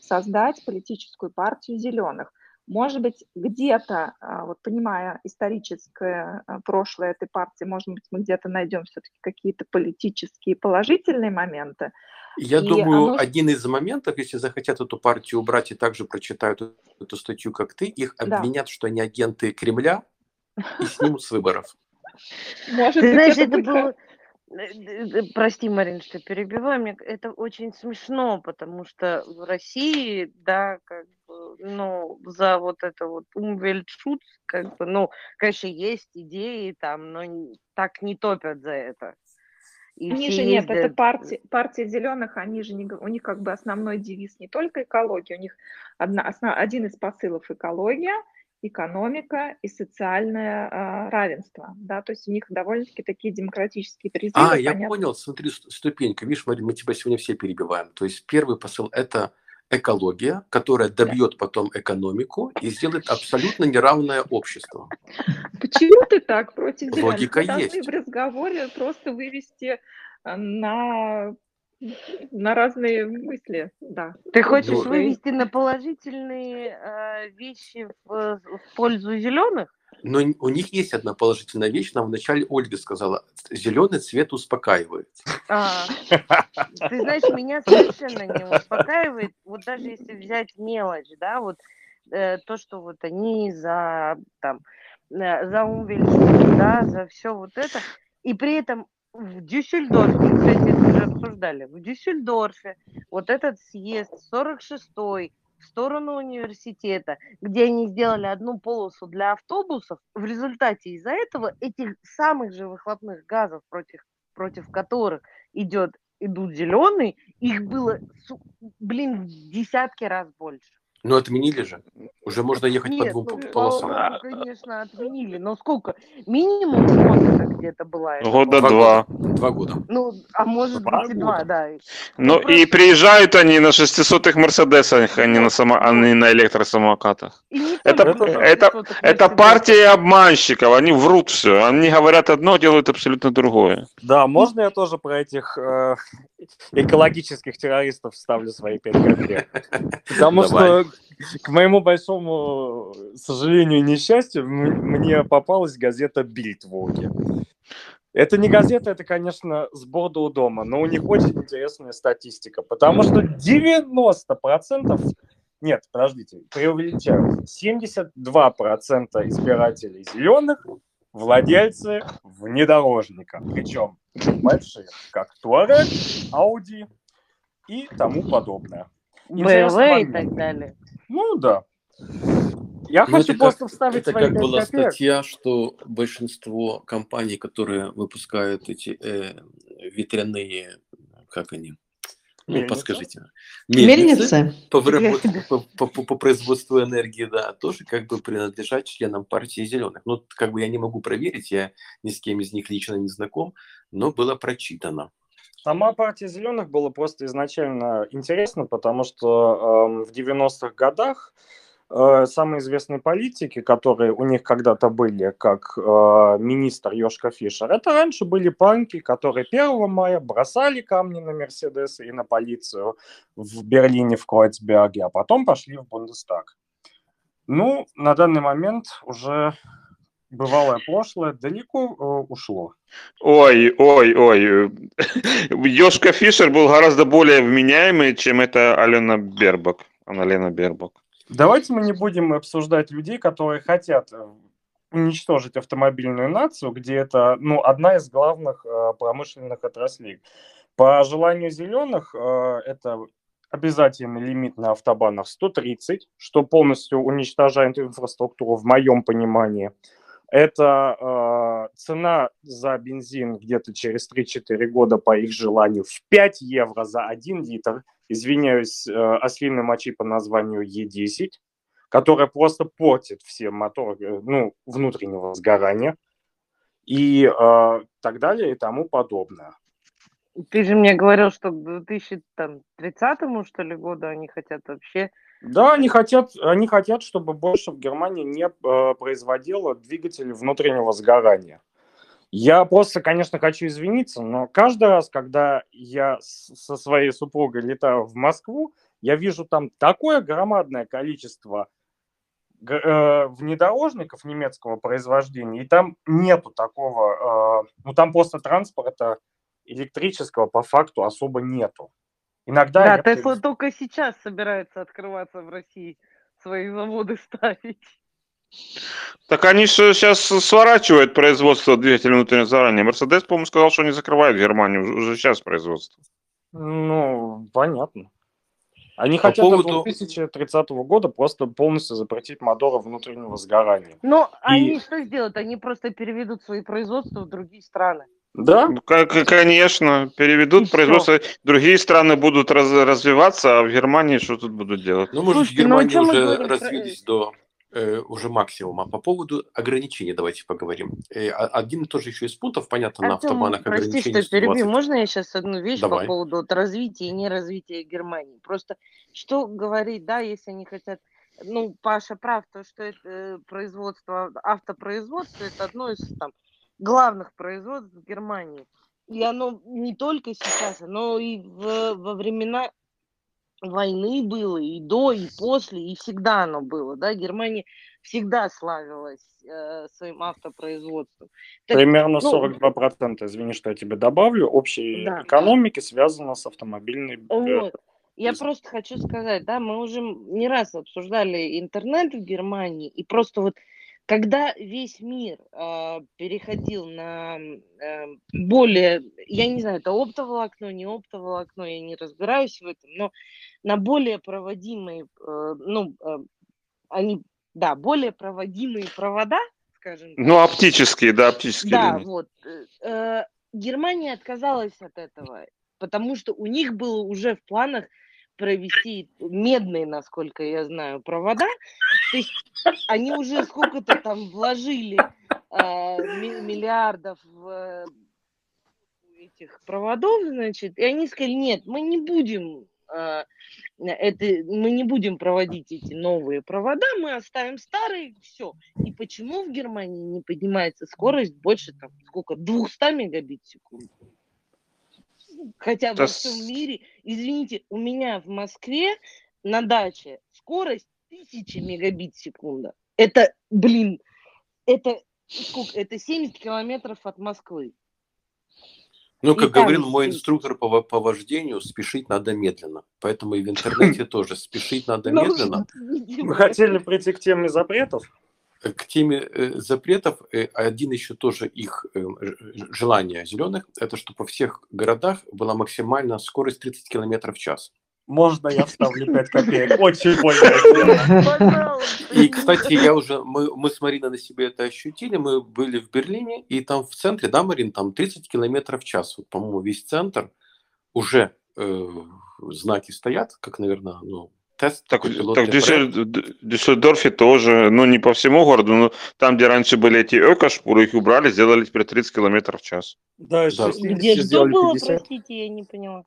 создать политическую партию зеленых. Может быть, где-то, а, вот понимая историческое а, прошлое этой партии, может быть, мы где-то найдем все-таки какие-то политические положительные моменты. Я И думаю, оно- один из моментов, если захотят эту партию убрать и также прочитают эту- статью, как ты, их Да. обвинят, что они агенты Кремля и снимут с выборов. Может Ты знаешь, это было... э, э, Прости, Марин, что перебиваю, мне это очень смешно, потому что в России, да, как ну, за вот это вот Умвельтшутс, как бы, ну, конечно, есть идеи там, но так не топят за это. И Они же нет, это партия, партия зеленых, они же не, у них как бы основной девиз не только экология, у них одна, основ- один из посылов экология, экономика и социальное а, равенство, да, то есть у них довольно-таки такие демократические призывы, А, я понятно. понял, смотри, ст- ступенька. Видишь, Марин, мы тебя сегодня все перебиваем. То есть первый посыл – это экология, которая добьет потом экономику и сделает абсолютно неравное общество. Почему ты так против зеленых? Логика должны есть. в разговоре просто вывести а, на, на разные мысли, да. Ты хочешь Ну, вывести на положительные э, вещи в, в пользу зеленых? Но у них есть одна положительная вещь. Нам вначале Ольга сказала, зеленый цвет успокаивает. А, ты знаешь, меня совершенно не успокаивает, вот даже если взять мелочь, да, вот э, то, что вот они за там э, за Умвельшут, да, за все вот это, и при этом в Дюссельдорфе, кстати, это уже обсуждали, в Дюссельдорфе вот этот съезд 46-й в сторону университета, где они сделали одну полосу для автобусов, в результате из-за этого этих самых же выхлопных газов, против, против которых идет, идут зеленые, их было, блин, в десятки раз больше. Но отменили же. Уже можно ехать по Нет, двум ну, слава полосам. богу, конечно, отменили. Но сколько? Минимум это где-то была. Года полоса. два. Два года. Ну, а может Два быть и два, года. да. Ну просто- и приезжают они на 600-х Мерседесах, а не на, само... а не на электросамокатах. Это- это- 600-х Это Мерседесах. партия обманщиков, они врут все. Они говорят одно, делают абсолютно другое. Да, можно я тоже про этих э, экологических террористов вставлю свои пять копеек? Потому Давай. что, к моему большому сожалению и несчастью, мне попалась газета «Бильд» в Волге. Это не газета, это, конечно, с борда у дома, но у них очень интересная статистика, потому что 90%, нет, подождите, преувеличаю, 72% избирателей зеленых владельцы внедорожника, причем больших, как Touareg, Audi, и тому подобное. Интересный и так далее. Ну да. Я Ну, хочу это просто как, вставить это свои как была копеек. статья, что большинство компаний, которые выпускают эти э, ветряные, как они, ну, Мельницы? подскажите, Мельницы? по, выработке, по, по- по- по производству энергии, да, тоже как бы принадлежат членам партии зеленых. Ну, как бы я не могу проверить, я ни с кем из них лично не знаком, но было прочитано. Сама партия зеленых была просто изначально интересна, потому что эм, в 90-х годах э, самые известные политики, которые у них когда-то были, как э, министр Йошка Фишер, это раньше были панки, которые 1 мая бросали камни на Мерседесы и на полицию в Берлине, в Кройцберге, а потом пошли в Бундестаг. Ну, на данный момент уже бывалое прошлое далеко э, ушло. Ой, ой, ой. Ёшка Фишер был гораздо более вменяемый, чем это Алена Бербак. Аналена Бербак. Давайте мы не будем обсуждать людей, которые хотят э, уничтожить автомобильную нацию, где это ну, одна из главных э, промышленных отраслей. По желанию зеленых э, это обязательный лимит на автобанах 130, что полностью уничтожает инфраструктуру в моем понимании. Это э, цена за бензин где-то через 3-4 года по их желанию в 5 евро за 1 литр. Извиняюсь, э, ослиной мочи по названию Е10, которая просто портит все моторы э, ну, внутреннего сгорания и э, так далее и тому подобное. Ты же мне говорил, что к 2030 что ли году они хотят вообще... Да, они хотят, они хотят, чтобы больше в Германии не э, производило двигатели внутреннего сгорания. Я просто, конечно, хочу извиниться, но каждый раз, когда я со своей супругой летаю в Москву, я вижу там такое громадное количество э, внедорожников немецкого произвождения, и там нету такого, э, ну там просто транспорта электрического по факту особо нету. Иногда Да, я Тесла только сейчас собирается открываться в России, свои заводы ставить. Так они же сейчас сворачивают производство двигателей внутреннего сгорания. Мерседес, по-моему, сказал, что они закрывают в Германии уже- сейчас производство. Ну, понятно. Они По хотят поводу- до 2030 года просто полностью запретить моторы внутреннего сгорания. Но они что сделают? Они просто переведут свои производства в другие страны. Да? Ну, ка- ка- Конечно, переведут всё. производство, другие страны будут раз- развиваться, а в Германии что тут будут делать? Ну, может, в Слушайте, ну, о Германии мы уже говорим про- развились до э, уже максимума. По поводу ограничений давайте поговорим. Э, а- один и тот же еще из пунктов, понятно, на Артем, автобанах прости, ограничения что перебью. 120. Можно я сейчас одну вещь Давай. по поводу вот развития и неразвития Германии? Просто что говорить, да, если они хотят... Ну, Паша прав, то, что это э, производство, автопроизводство, это одно из там главных производств в Германии. И оно не только сейчас, но и в- во времена войны было, и до, и после, и всегда оно было, да, Германия всегда славилась э, своим автопроизводством. Так, Примерно ну, 42%, извини, что я тебе добавлю, общей Да. экономики связано с автомобильной... э, Вот. Я просто хочу сказать, да, мы уже не раз обсуждали интернет в Германии, и просто вот когда весь мир э, переходил на э, более, я не знаю, это оптоволокно, не оптоволокно, я не разбираюсь в этом, но на более проводимые, э, ну, э, они, да, более проводимые провода, скажем так, Ну, оптические, да, оптические да, линии. вот. э, Германия отказалась от этого, потому что у них было уже в планах провести медные, насколько я знаю, провода. То есть они уже сколько-то там вложили ми- миллиардов в э, этих проводов, значит, и они сказали, нет, мы не будем э, это, мы не будем проводить эти новые провода, мы оставим старые, все. И почему в Германии не поднимается скорость больше, там, сколько, 200 мегабит в секунду? Хотя Да во всем мире, извините, у меня в Москве на даче скорость 1000 мегабит в секунду. Это, блин, это сколько? Это 70 километров от Москвы. Ну, И как там говорил мой стоит. инструктор по, по вождению, спешить надо медленно. Поэтому и в интернете тоже спешить надо Ну, медленно. Вы хотели прийти к теме запретов? к теме э, запретов, э, один еще тоже их э, желание зеленых, это чтобы во всех городах была максимальная скорость 30 км в час. Можно я вставлю 5 копеек? Очень больно. И, кстати, я уже, мы, мы с Мариной на себе это ощутили, мы были в Берлине, и там в центре, да, Марин, там 30 километров в час, вот, по-моему, весь центр, уже э, знаки стоят, как, наверное, ну, тест. Так, так в Дюссельдорфе тоже, ну не по всему городу, но там, где раньше были эти эко-шпуры, их убрали, сделали теперь 30 километров в час. Да, да. Где что было, 50? простите, я не поняла.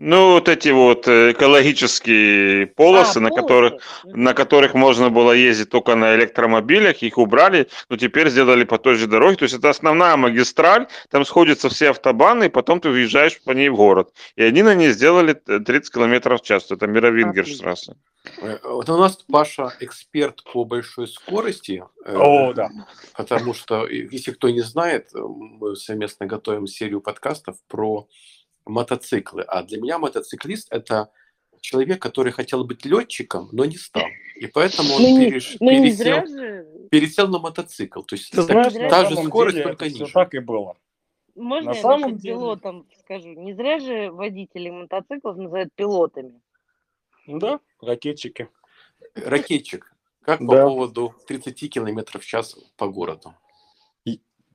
Ну, вот эти вот э, экологические полосы, а, на, полосы. Которых, на которых можно было ездить только на электромобилях, их убрали, но теперь сделали по той же дороге. То есть это основная магистраль, там сходятся все автобаны, и потом ты въезжаешь по ней в город. И они на ней сделали 30 километров в час. Это Мировингерштрассе. Э, вот у нас Паша эксперт по большой скорости. Э, О, да. Потому что, если кто не знает, мы совместно готовим серию подкастов про мотоциклы. А для меня мотоциклист – это человек, который хотел быть летчиком, но не стал. И поэтому он ну, переш... ну, пересел, же... пересел на мотоцикл. То есть Ты знаешь, так, та же скорость, деле, только ниже. так и было. Можно на я самом деле... пилотам скажу? Не зря же водителей мотоциклов называют пилотами. Да, ракетчики. Ракетчик. Как да. по поводу 30 километров в час по городу?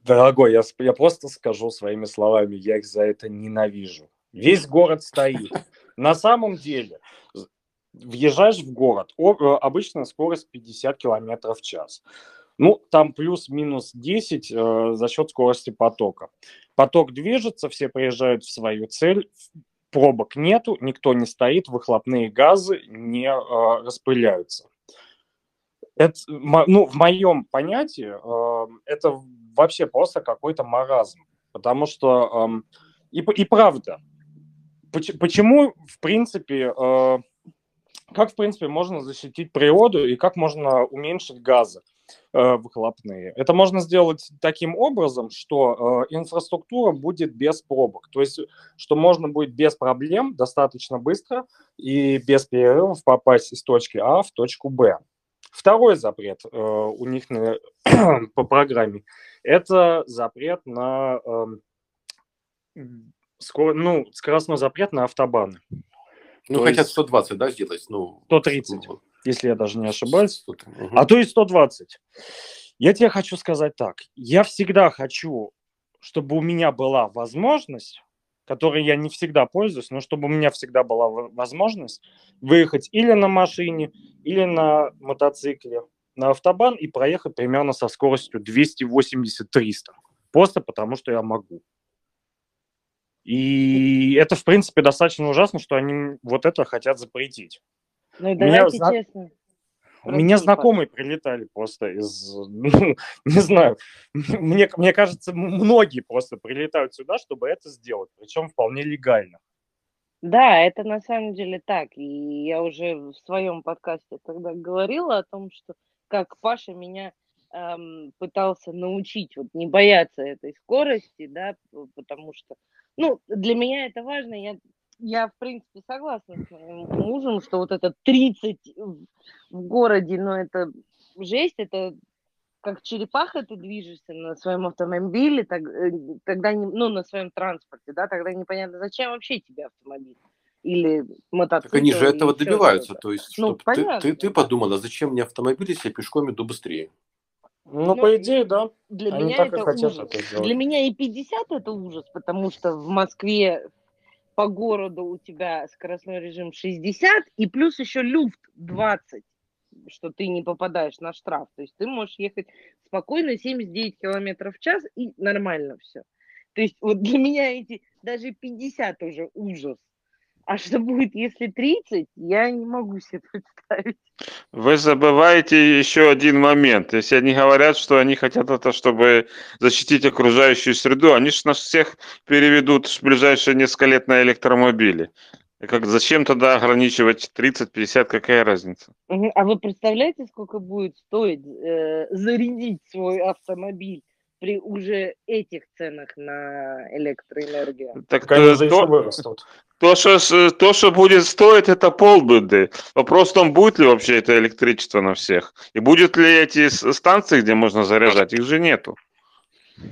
Дорогой, я, я просто скажу своими словами, я их за это ненавижу. Весь город стоит. На самом деле, въезжаешь в город, э, обычная скорость 50 км в час. Ну, там плюс-минус 10 э, за счет скорости потока. Поток движется, все приезжают в свою цель, пробок нету, никто не стоит, выхлопные газы не э, распыляются. Это, ну, в моем понятии э, это вообще просто какой-то маразм. Потому что, эм, и, и правда, почему, в принципе, э, как, в принципе, можно защитить природу и как можно уменьшить газы э, выхлопные? Это можно сделать таким образом, что э, инфраструктура будет без пробок. То есть, что можно будет без проблем достаточно быстро и без перерывов попасть из точки А в точку Б. Второй запрет э, у них на, по программе – это запрет на э, скор, ну, скоростной запрет на автобаны. Ну, то хотят 120, да, сделать? Ну, 130, ну, если я даже не ошибаюсь. 100, угу. А то и 120. Я тебе хочу сказать так. Я всегда хочу, чтобы у меня была возможность которой я не всегда пользуюсь, но чтобы у меня всегда была возможность выехать или на машине, или на мотоцикле на автобан и проехать примерно со скоростью 280-300. Просто потому, что я могу. И это, в принципе, достаточно ужасно, что они вот это хотят запретить. Ну и давайте Меня... честно, у меня знакомые прилетали просто из, ну, не знаю, мне, мне кажется, многие просто прилетают сюда, чтобы это сделать, причем вполне легально. Да, это на самом деле так. И я уже в своем подкасте тогда говорила о том, что как Паша меня эм, пытался научить вот не бояться этой скорости, да, потому что, ну, для меня это важно. Я я, в принципе, согласна с моим мужем, что вот это 30 в городе, ну, это жесть, это как черепаха ты движешься на своем автомобиле, так, э, тогда, не, ну, на своем транспорте, да, тогда непонятно, зачем вообще тебе автомобиль или мотоцикл. Так они же этого добиваются, то есть, ну, ты, ты, ты подумала, зачем мне автомобиль, если я пешком иду быстрее? Ну, ну, по идее, да. Для Они меня это ужас. Это для меня и 50 это ужас, потому что в Москве по городу у тебя скоростной режим 60, и плюс еще люфт 20, что ты не попадаешь на штраф. То есть ты можешь ехать спокойно 79 километров в час, и нормально все. То есть вот для меня эти даже 50 уже ужас. А что будет, если 30, я не могу себе представить. Вы забываете еще один момент. Если они говорят, что они хотят это, чтобы защитить окружающую среду, они же нас всех переведут в ближайшие несколько лет на электромобили. Как, зачем тогда ограничивать 30-50, какая разница? А вы представляете, сколько будет стоить э, зарядить свой автомобиль при уже этих ценах на электроэнергию? Так, то, то, То что, то, что будет стоить, это полбеды. Вопрос в том, будет ли вообще это электричество на всех. И будет ли эти станции, где можно заряжать, их же нету.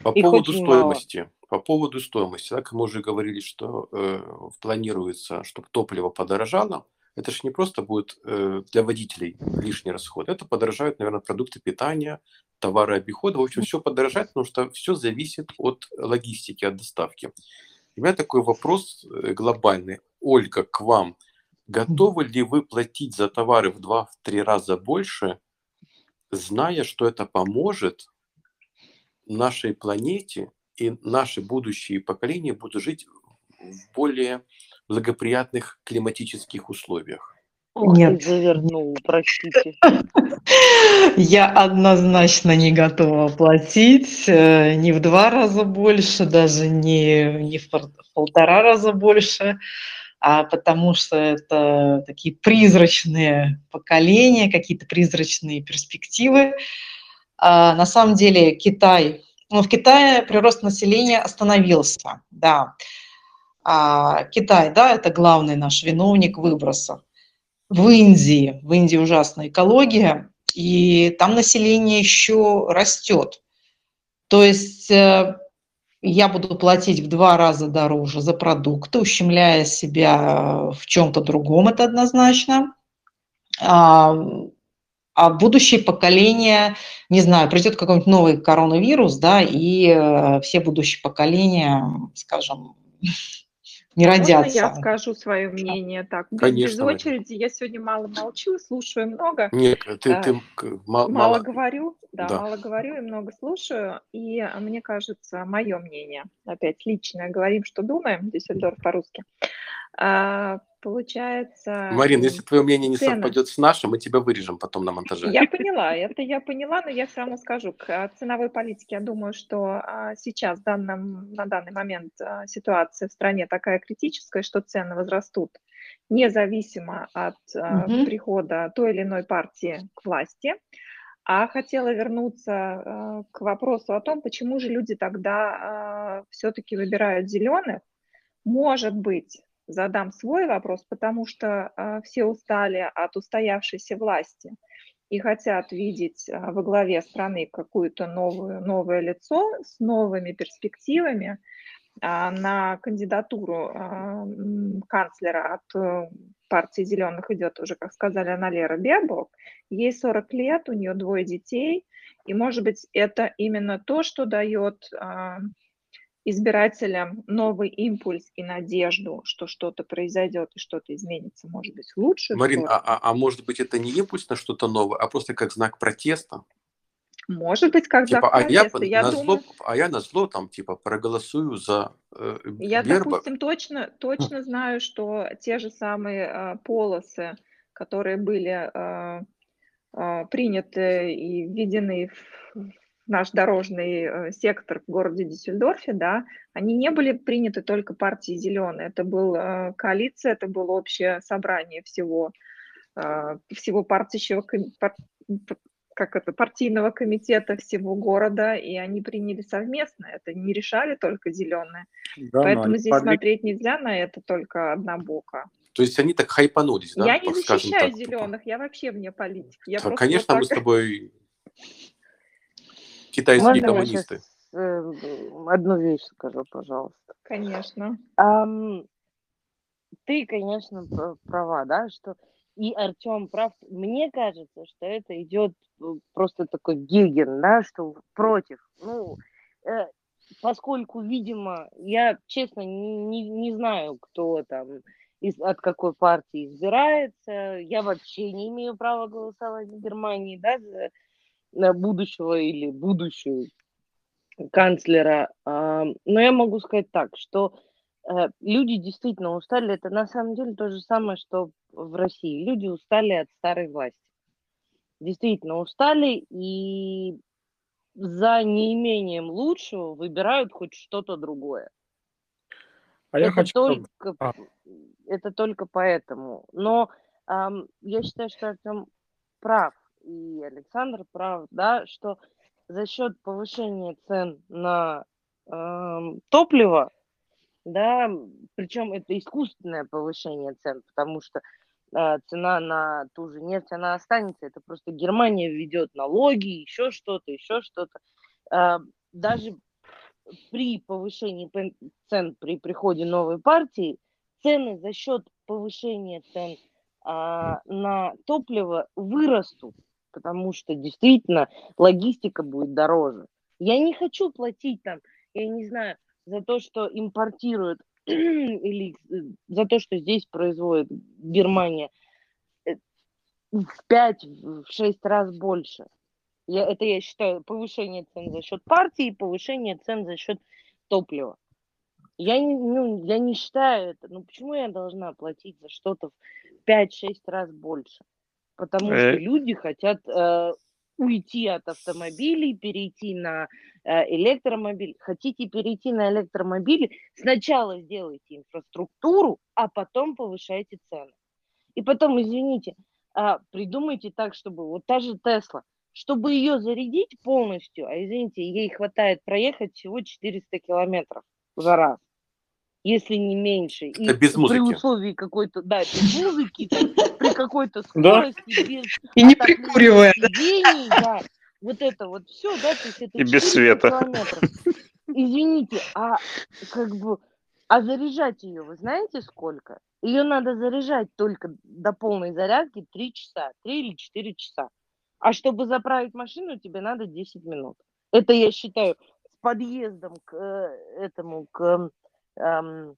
По Их поводу очень мало. стоимости. По поводу стоимости, так мы уже говорили, что э, планируется, чтобы топливо подорожало. Это же не просто будет э, для водителей лишний расход. Это подорожают, наверное, продукты питания, товары обихода. В общем, все подорожает, потому что все зависит от логистики, от доставки. У меня такой вопрос э, глобальный. Ольга, к вам. Готовы ли вы платить за товары в два-три раза больше, зная, что это поможет нашей планете и наши будущие поколения будут жить в более благоприятных климатических условиях. Ох, Нет. завернул, простите. Я однозначно не готова платить э, ни в два раза больше, даже не, не в полтора раза больше, а потому что это такие призрачные поколения, какие-то призрачные перспективы. А на самом деле Китай, ну в Китае прирост населения остановился, да. А Китай, да, это главный наш виновник выбросов в Индии. В Индии ужасная экология, и там население еще растет. То есть э, я буду платить в два раза дороже за продукты, ущемляя себя в чем-то другом, это однозначно. А, а будущее поколение, не знаю, придет какой-нибудь новый коронавирус, да, и э, все будущие поколения, скажем, не Можно родятся. я скажу свое мнение? Так, без- без Конечно, Марина. очереди. Я сегодня мало молчу, слушаю много. Нет, ты, А, ты Мало, мало, говорю, да, да. мало говорю и много слушаю. И а, мне кажется, мое мнение, опять личное, говорим, что думаем, Дюссельдорф по-русски. А, получается... Марина, если твое мнение не цены. совпадет с нашим, мы тебя вырежем потом на монтаже. Я поняла, это я поняла, но я все равно скажу. К а, ценовой политике, я думаю, что а, сейчас, в данном, на данный момент, а, ситуация в стране такая критическая, что цены возрастут независимо от а, Мгм. прихода той или иной партии к власти. А хотела вернуться а, к вопросу о том, почему же люди тогда все-таки выбирают зеленых. Может быть, задам свой вопрос, потому что а, все устали от устоявшейся власти и хотят видеть а, во главе страны новую, новое лицо с новыми перспективами. А, На кандидатуру канцлера от э, партии зеленых идет уже, как сказали, Аналера Бебок. Ей 40 лет, у нее двое детей, и, может быть, это именно то, что дает избирателям новый импульс и надежду, что что-то произойдет и что-то изменится, может быть, в лучшую Марин, а, а- а может быть это не импульс на что-то новое, а просто как знак протеста? Может быть, как Типа, знак а я, протеста. Я на думаю, зло, а я на зло там типа проголосую за э, Я, Бербак. допустим, точно, точно знаю, что те же самые а, полосы, которые были а, а, приняты и введены в наш дорожный э, сектор в городе Дюссельдорфе, да, они не были приняты только партией «Зеленые». Это была коалиция, это было общее собрание всего, а, всего партийного, как это, партийного комитета всего города, и они приняли совместно. Это не решали только «Зеленые». Да, Поэтому здесь подли- смотреть нельзя на это только однобоко. То есть они так хайпанулись, да? я не так защищаю так, зеленых, я вообще вне политики. Я Да, конечно, вот мы с так- тобой китайские Можно я сейчас коммунисты. одну вещь скажу, пожалуйста? Конечно. Ам, ты, конечно, права, да, что и Артем прав. Мне кажется, что это идет э, просто такой геген, да, что против. Ну, э, поскольку, видимо, я, честно, не, не, не знаю, кто там из, от какой партии избирается. Я вообще не имею права голосовать в Германии, да, за будущего или будущую канцлера. Но я могу сказать так, что э, люди действительно устали. Это на самом деле то же самое, что в России. Люди устали от старой власти. Действительно устали и за неимением лучшего выбирают хоть что-то другое. А я это хочу... только, А. это только поэтому. Но ам, я считаю, что Артем прав, и Александр прав, да, что за счет повышения цен на ам, топливо да, причем это искусственное повышение цен, потому что э, цена на ту же нефть, она останется, это просто Германия введет налоги, еще что-то, еще что-то. Э, даже при повышении цен при приходе новой партии, цены за счет повышения цен а, на топливо вырастут, потому что действительно логистика будет дороже. Я не хочу платить там, я не знаю, за то, что импортируют или э, за то, что здесь производит Германия э, в 5-6 раз больше. Я, это я считаю повышение цен за счет партии и повышение цен за счет топлива. Я не, ну, я не считаю это. Ну почему я должна платить за что-то в 5-6 раз больше? Потому что Э. люди хотят э, уйти от автомобилей, перейти на э, электромобиль. Хотите перейти на электромобили, сначала сделайте инфраструктуру, а потом повышайте цены. И потом, извините, а, придумайте так, чтобы вот та же Тесла, чтобы ее зарядить полностью, а извините, ей хватает проехать всего 400 километров за раз, если не меньше. И Это без при музыки. условии какой-то, да, без музыки, при какой-то скорости, без И не прикуривая. да, вот это вот все, да, то есть это И без 400 света. километров. Извините, а как бы, а заряжать ее, вы знаете сколько? Ее надо заряжать только до полной зарядки 3 часа, 3 или 4 часа. А чтобы заправить машину, тебе надо 10 минут. Это я считаю с подъездом к э, этому, к, эм,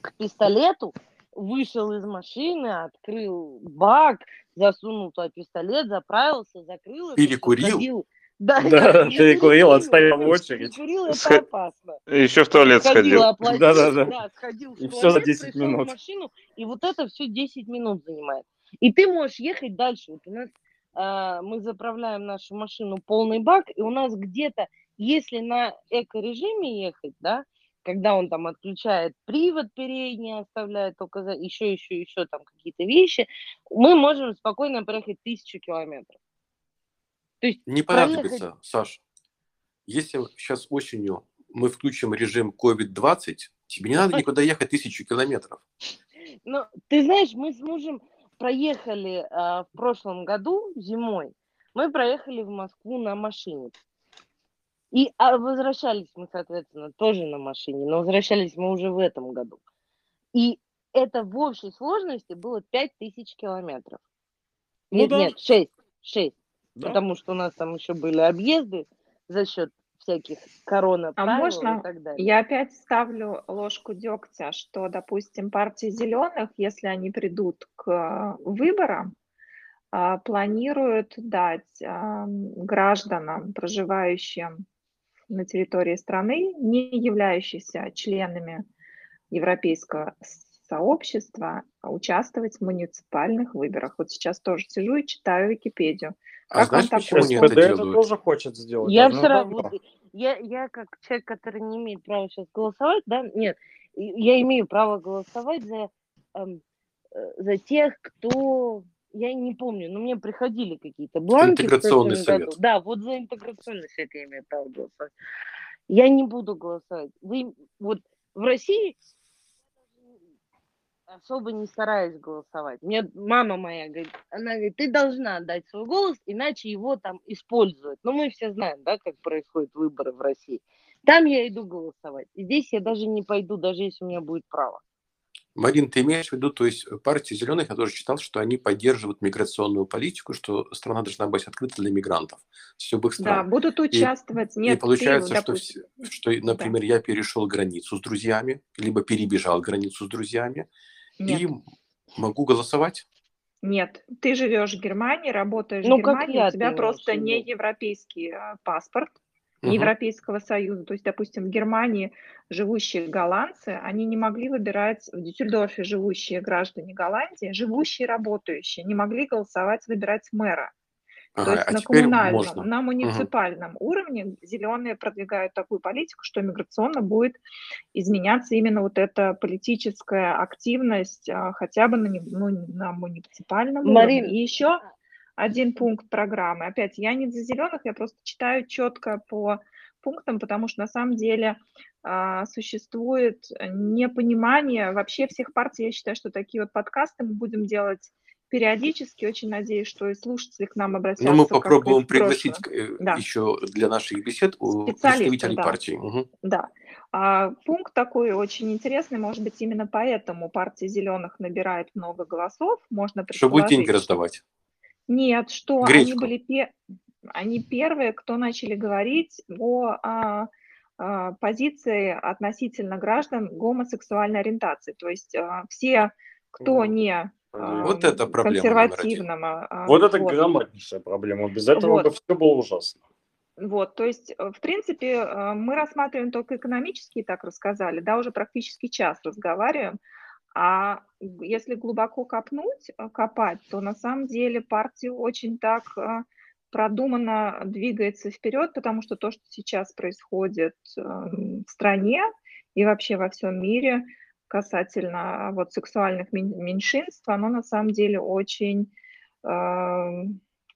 к пистолету, вышел из машины, открыл бак, засунул туда пистолет, заправился, закрыл. Перекурил? Да, Да, перекурил, отстоял в очередь. Перекурил, это Сход- опасно. Еще в туалет Сходил, сходил. оплатил, Да-да-да. да, сходил в И туалет, за 10 пришел в минут. машину, и вот это все 10 минут занимает. И ты можешь ехать дальше. Вот у нас а, мы заправляем нашу машину полный бак, и у нас где-то, если на эко-режиме ехать, да, когда он там отключает привод передний, оставляет только за... еще, еще, еще там какие-то вещи, мы можем спокойно проехать тысячу километров. То есть Не проехать понадобится, Саш. Если сейчас осенью мы включим режим COVID-20, тебе не надо никуда ехать тысячу километров. Ну, ты знаешь, мы с мужем проехали а, в прошлом году зимой. Мы проехали в Москву на машине. И а, возвращались мы, соответственно, тоже на машине, но возвращались мы уже в этом году. И это в общей сложности было 5000 километров. Ну нет, да. нет, 6. 6. Да. Потому что у нас там еще были объезды за счет всяких корона А можно и так далее. Я опять ставлю ложку дегтя, что, допустим, партии зеленых, если они придут к выборам, а, планируют дать а, гражданам, проживающим на территории страны, не являющимся членами европейского сообщества, а участвовать в муниципальных выборах. Вот сейчас тоже сижу и читаю Википедию. А Как знаешь, почему такое? они это это тоже хочет сделать. Я даже все равно, я, я как человек, который не имеет права сейчас голосовать, да, нет, я имею право голосовать за, эм, э, за тех, кто, я не помню, но мне приходили какие-то бланки Интеграционный совет. году. Да, вот за интеграционный совет я имею право голосовать. Я не буду голосовать. Вы, вот в России особо не стараюсь голосовать. Мне мама моя говорит, она говорит, ты должна отдать свой голос, иначе его там используют. Ну, мы все знаем, да, как происходят выборы в России. Там я иду голосовать. Здесь я даже не пойду, даже если у меня будет право. Марин, ты имеешь в виду, то есть партия зеленых, я тоже читал, что они поддерживают миграционную политику, что страна должна быть открыта для мигрантов с любых Да, стран. будут участвовать. И Нет, ты, получается, что, допустим, вс- что, например, я перешел границу с друзьями, либо перебежал границу с друзьями, нет. и могу голосовать. Нет, ты живешь в Германии, работаешь Ну, в как Германии, я, у тебя ты просто не европейский э, паспорт, Не Европейского Союза. То есть, допустим, в Германии живущие голландцы, они не могли выбирать, в Дюссельдорфе живущие граждане Голландии, живущие, работающие, не могли голосовать, выбирать мэра. То Ага, есть а на коммунальном, можно. на муниципальном уровне зеленые продвигают такую политику, что миграционно будет изменяться именно вот эта политическая активность а, хотя бы на, ну, на муниципальном Марин, уровне. И еще один пункт программы. Опять, я не за зеленых, я просто читаю четко по пунктам, потому что на самом деле а, существует непонимание вообще всех партий. Я считаю, что такие вот подкасты мы будем делать периодически. Очень надеюсь, что и слушатели к нам обратятся. Ну, мы попробуем пригласить э, да. еще для наших бесед представителей да. партии. Угу. Да. А, пункт такой очень интересный, может быть, именно поэтому партия зеленых набирает много голосов. Можно Чтобы будет деньги раздавать. Нет, что Гречку. они были они первые, кто начали говорить о, о, а, о позиции относительно граждан гомосексуальной ориентации. То есть а, все, кто не вот это проблема консервативного. Вот это вот. громаднейшая проблема. Без этого вот. бы все было ужасно. Вот, то есть, э, в принципе, э, мы рассматриваем только экономические, так рассказали, да, уже практически час разговариваем, а если глубоко копнуть, э, копать, то на самом деле партия очень так продуманно двигается вперед, потому что то, что сейчас происходит в стране и вообще во всем мире касательно вот сексуальных меньшинств, оно на самом деле очень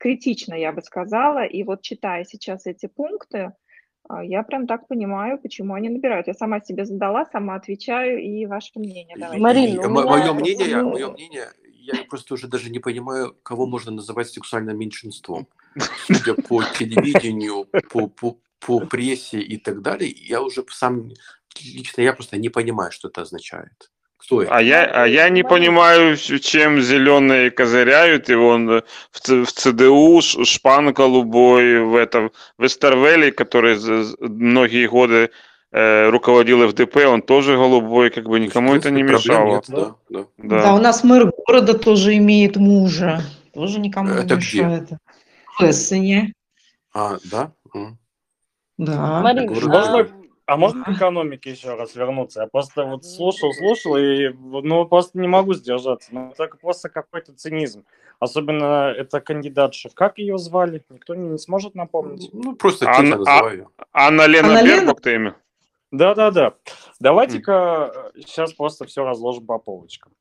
критично, я бы сказала. И вот читая сейчас эти пункты, а, я прям так понимаю, почему они набирают. Я сама себе задала, сама отвечаю, и ваше мнение. Давайте. Марина, меня... мое мнение, мое мнение, я просто уже даже не понимаю, кого можно называть сексуальным меньшинством. Судя по телевидению, по, по, по прессе и так далее, я уже сам, лично я просто не понимаю, что это означает. Кто это? А я, а я не понимаю, чем зеленые козыряют, и он в, в ЦДУ, Шпан голубой, в этом в Эстервеле, который многие годы э, руководил ФДП, он тоже голубой, как бы никому это не мешало. Нет, да, да. Да. да, у нас мэр города тоже имеет мужа, тоже никому это не мешает. Где? В Эссене. А, да? Да. Марина, можно, а можно к экономике еще раз вернуться? Я просто вот слушал, слушал, и ну просто не могу сдержаться. Ну, это просто какой-то цинизм. Особенно это кандидатша. Как ее звали? Никто не, не сможет напомнить. Ну, просто Анна, называю. А, Анна Лена Анна Бербак ты имя? Да-да-да. Давайте-ка сейчас просто все разложим по полочкам.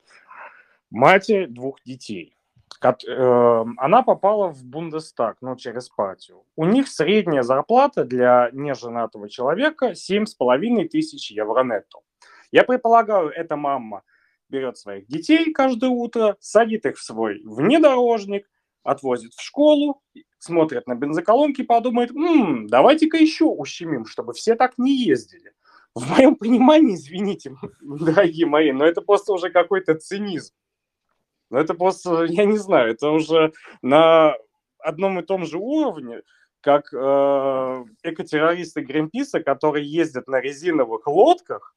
Мать двух детей она попала в Бундестаг, ну, через партию. У них средняя зарплата для неженатого человека 7,5 тысяч евро нетто. Я предполагаю, эта мама берет своих детей каждое утро, садит их в свой внедорожник, отвозит в школу, смотрит на бензоколонки, подумает, м-м, давайте-ка еще ущемим, чтобы все так не ездили. В моем понимании, извините, дорогие мои, но это просто уже какой-то цинизм. Но это просто, я не знаю, это уже на одном и том же уровне, как э, экотеррористы Гринписа, которые ездят на резиновых лодках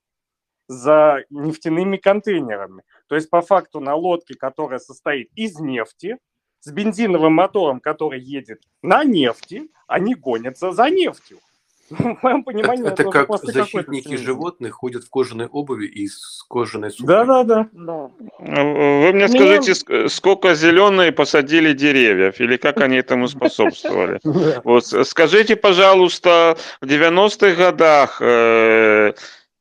за нефтяными контейнерами. То есть, по факту, на лодке, которая состоит из нефти, с бензиновым мотором, который едет на нефти, они гонятся за нефтью. В моем понимании это, это как защитники животных ходят в кожаной обуви и с кожаной сумкой. Да, да, да. да. Вы мне скажите, Меня... сколько зеленые посадили деревьев или как они этому способствовали? Вот скажите, пожалуйста, в 90-х годах Э,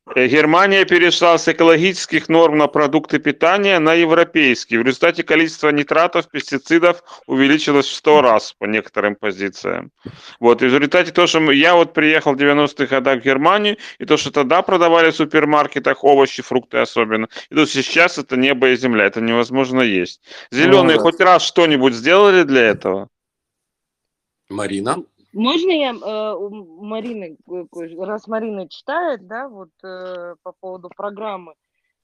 Германия перешла с экологических норм на продукты питания на европейские. В результате количество нитратов, пестицидов увеличилось в 100 раз по некоторым позициям. Вот, и в результате то, что я вот приехал в 90-х годах в Германию, и то, что тогда продавали в супермаркетах овощи, фрукты особенно, и то сейчас это небо и земля, это невозможно есть. Зеленые вот. хоть раз что-нибудь сделали для этого? Марина? Можно я э, у Марины, раз Марина читает, да, вот э, по поводу программы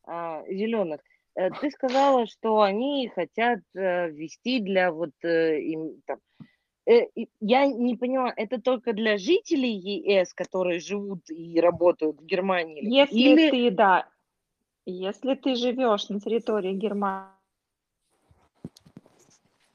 э, зеленых, э, ты сказала, что они хотят э, ввести для вот э, им там. Э, я не поняла, это только для жителей ЕС, которые живут и работают в Германии? Если или... ты, да, если ты живешь на территории Германии,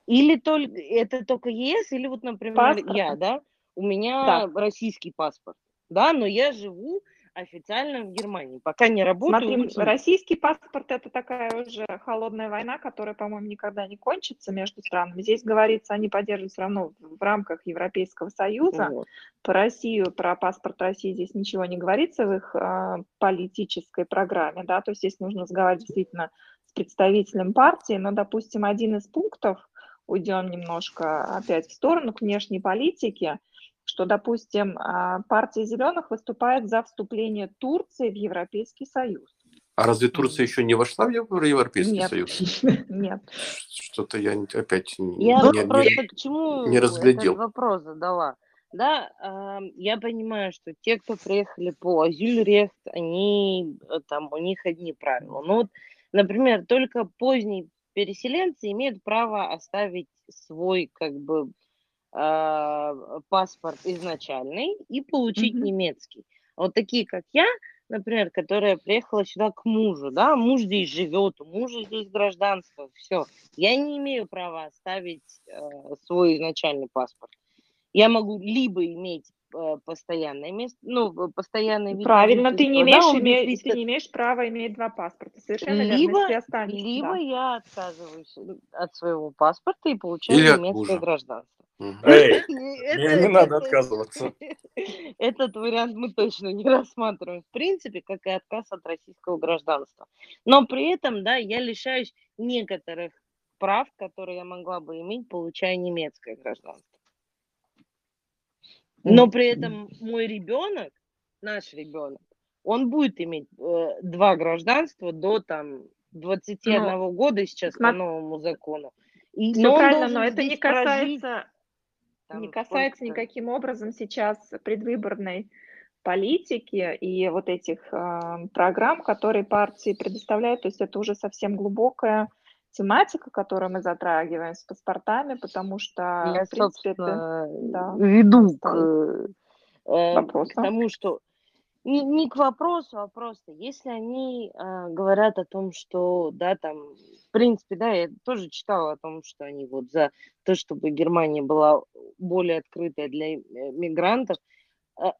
или только это только ЕС, или вот, например, паспорт. я, да? У меня да. российский паспорт, да, но я живу официально в Германии. Пока не работаю. Смотри, российский паспорт это такая уже холодная война, которая, по-моему, никогда не кончится между странами. Здесь говорится, они поддерживают все равно в рамках Европейского Союза. Вот. По Россию, про паспорт России здесь ничего не говорится в их э, политической программе, да, то есть здесь нужно разговаривать действительно с представителем партии, но, допустим, один из пунктов, уйдем немножко опять в сторону к внешней политике, что, допустим, а, партия зеленых выступает за вступление Турции в Европейский Союз. А разве Турция еще не вошла в Европейский Нет. Союз? Нет. Что-то я опять не, Я не- просто не- к чему не разглядел. этот вопрос задала. Да, ам, я понимаю, что те, кто приехали по Азюльрехт, они э, там, у них одни правила. Ну вот, например, только поздние переселенцы имеют право оставить свой, как бы, а, паспорт изначальный и получить Мгм. немецкий. Вот такие, как я, например, которая приехала сюда к мужу, да, муж здесь живет, у мужа здесь гражданство, все. Я не имею права оставить э, свой изначальный паспорт. Я могу либо иметь э, постоянное место, ну, в- постоянный вид Правильно, ты не имеешь, да, име- без ты не имеешь права иметь два паспорта. Совершенно верно, Либо, останешься. либо да. я отказываюсь от своего паспорта и получаю Или немецкое гражданство. Эй, мне не надо отказываться. Этот вариант мы точно не рассматриваем, в принципе, как и отказ от российского гражданства. Но при этом, да, я лишаюсь некоторых прав, которые я могла бы иметь, получая немецкое гражданство. Но при этом мой ребенок, наш ребенок, он будет иметь э, два гражданства до там 21 года сейчас по Ну, новому закону. И, но он правильно, но это не прожить, касается, там, не касается сколько-то. никаким образом сейчас предвыборной политики и вот этих а, программ, которые партии предоставляют. То есть это уже совсем глубокая тематика, которую мы затрагиваем с паспортами, потому что, Я, в принципе, это да, веду к, э, э, к тому, что не, не к вопросу, а просто, если они э, говорят о том, что, да, там, в принципе, да, я тоже читала о том, что они вот за то, чтобы Германия была более открытая для э, мигрантов. Э,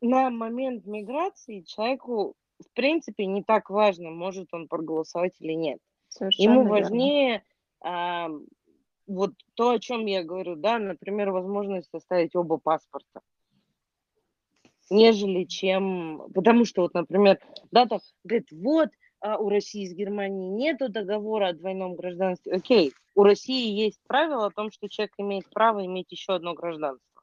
на момент миграции человеку, в принципе, не так важно, может он проголосовать или нет. Совершенно Ему важнее а, вот то, о чем я говорю, да, например, возможность составить оба паспорта, нежели чем, потому что вот, например, да, так говорит, вот а, у России с Германией нету договора о двойном гражданстве. Окей, у России есть правило о том, что человек имеет право иметь еще одно гражданство.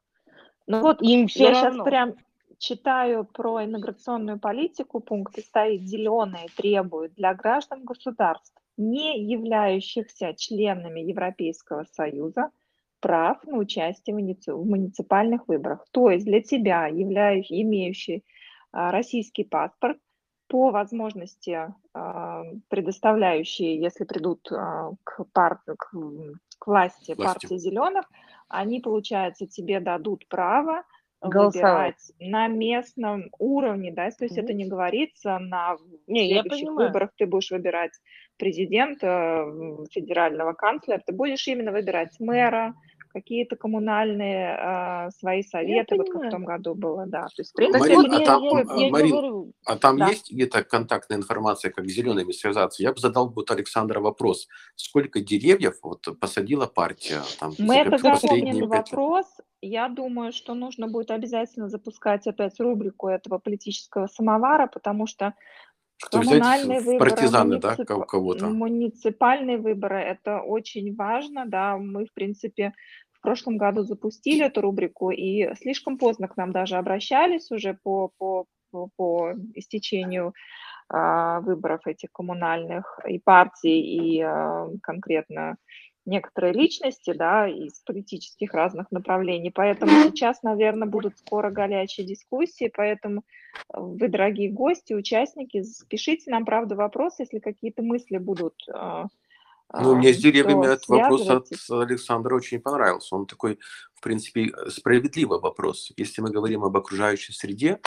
Ну вот Им все я равно. сейчас прям читаю про иммиграционную политику, пункт и стоит «Зеленые требуют для граждан государств, не являющихся членами Европейского Союза, прав на участие в муници- в муниципальных выборах». То есть для тебя, являющий, имеющий а, российский паспорт, по возможности а, предоставляющие, если придут а, к, пар- к, к власти Власти. партии зеленых, они, получается, тебе дадут право Голосовать. выбирать на местном уровне, да, то есть это Мгм. не говорится на Не, я следующих понимаю. выборах ты будешь выбирать президента, федерального канцлера, ты будешь именно выбирать мэра, какие-то коммунальные а, свои советы, вот как в понимаю. том году было, да. То есть, в принципе, Марин, вот а я, там, я- а, я Марин, говорю, А там Да. есть где-то контактная информация, как с зелеными связаться? Я бы задал вот Александра вопрос. Сколько деревьев вот посадила партия там, Мы это последние запомнили вопрос. Я думаю, что нужно будет обязательно запускать опять рубрику этого политического самовара, потому что Что взять коммунальные в выборы, партизаны, да, муниципа- ко- кого-то? муниципальные выборы, это очень важно, да, мы, в принципе, в прошлом году запустили эту рубрику, и слишком поздно к нам даже обращались уже по, по, по, по истечению а, выборов этих коммунальных и партий, и а, конкретно некоторые личности, да, из политических разных направлений. Поэтому сейчас, наверное, будут скоро горячие дискуссии, поэтому э, вы, дорогие гости, участники, пишите нам, правда, вопрос, если какие-то мысли будут. а, Ну, мне с а, деревьями то этот вопрос от. Александра очень понравился. Он такой, в принципе, справедливый вопрос. Если мы говорим об окружающей среде,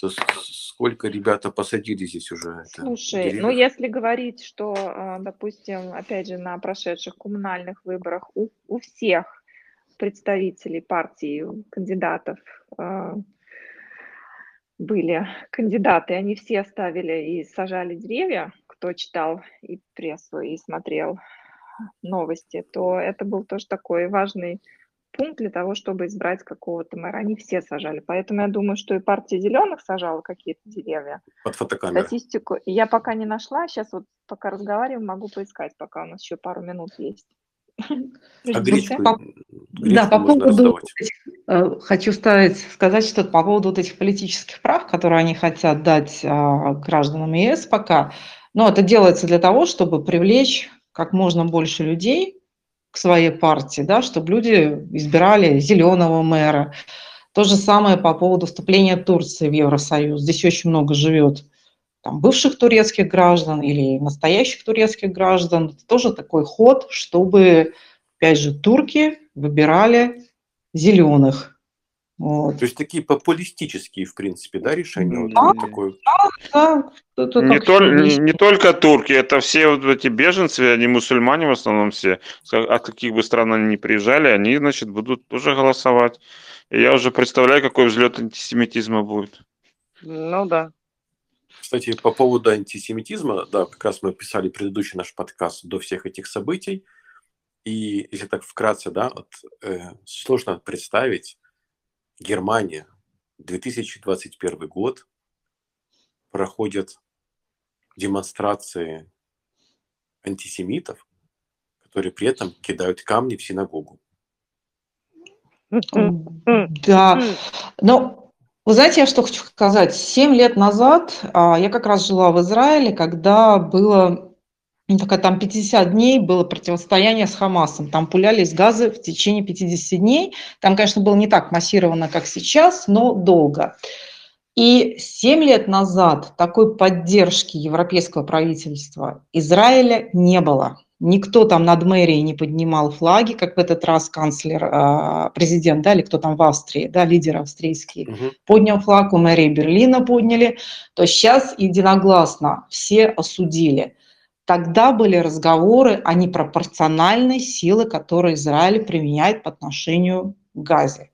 то сколько ребята посадили здесь уже это, Слушай, ну деревьев? если говорить, что, а, допустим, опять же, на прошедших коммунальных выборах у, у всех представителей партии, кандидатов а, были кандидаты, они все ставили и сажали деревья, кто читал и прессу, и смотрел новости, то это был тоже такой важный пункт для того, чтобы избрать какого-то мэра. Они все сажали. Поэтому я думаю, что и партия зеленых сажала какие-то деревья. Под фотокамерой. Статистику я пока не нашла. Сейчас вот пока разговариваем, могу поискать, пока у нас еще пару минут есть. А гречку, По- гречку Да, по поводу раздавать. Э, хочу ставить, сказать что-то по поводу вот этих политических прав, которые они хотят дать а, гражданам ЕС пока. Но это делается для того, чтобы привлечь как можно больше людей к своей партии, да, чтобы люди избирали зеленого мэра. То же самое по поводу вступления Турции в Евросоюз. Здесь очень много живет там, бывших турецких граждан или настоящих турецких граждан. Это тоже такой ход, чтобы, опять же, турки выбирали зеленых. Вот. То есть такие популистические, в принципе, да, решения? Да, вот такой... да, да не, тол- не, не только турки, это все вот эти беженцы, они мусульмане в основном все. От каких бы стран они ни приезжали, они, значит, будут тоже голосовать. И я уже представляю, какой взлет антисемитизма будет. Ну да. Кстати, по поводу антисемитизма, да, как раз мы писали предыдущий наш подкаст до всех этих событий. И если так вкратце, да, вот, э, сложно представить Германия, 2021 год, проходят демонстрации антисемитов, которые при этом кидают камни в синагогу. Да, но вы знаете, я что хочу сказать? Семь лет назад а, я как раз жила в Израиле, когда было ну, такая, там 50 дней было противостояние с Хамасом. Там пулялись газы в течение 50 дней. Там, конечно, было не так массированно, как сейчас, но долго. И 7 лет назад такой поддержки европейского правительства Израиля не было. Никто там над мэрией не поднимал флаги, как в этот раз канцлер, а, президент, да, или кто там в Австрии, да, лидер австрийский, угу. поднял флаг, у мэрии Берлина подняли. То сейчас единогласно все осудили. Тогда были разговоры о непропорциональной силы, которую Израиль применяет по отношению к Газе.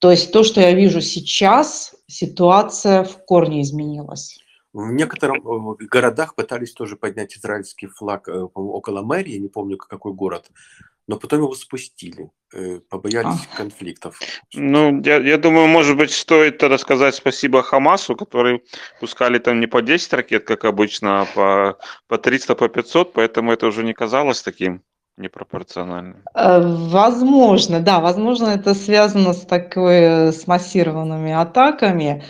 То есть то, что я вижу сейчас, ситуация в корне изменилась. В некоторых э, городах пытались тоже поднять израильский флаг э, около мэрии, не помню какой город, но потом его спустили, э, побоялись а. конфликтов. Ну, я, я думаю, может быть, стоит тогда сказать спасибо Хамасу, который пускали там не по 10 ракет, как обычно, а по, по 300, по 500, поэтому это уже не казалось таким непропорциональным. Э, возможно, да, возможно, это связано с такой, с массированными атаками.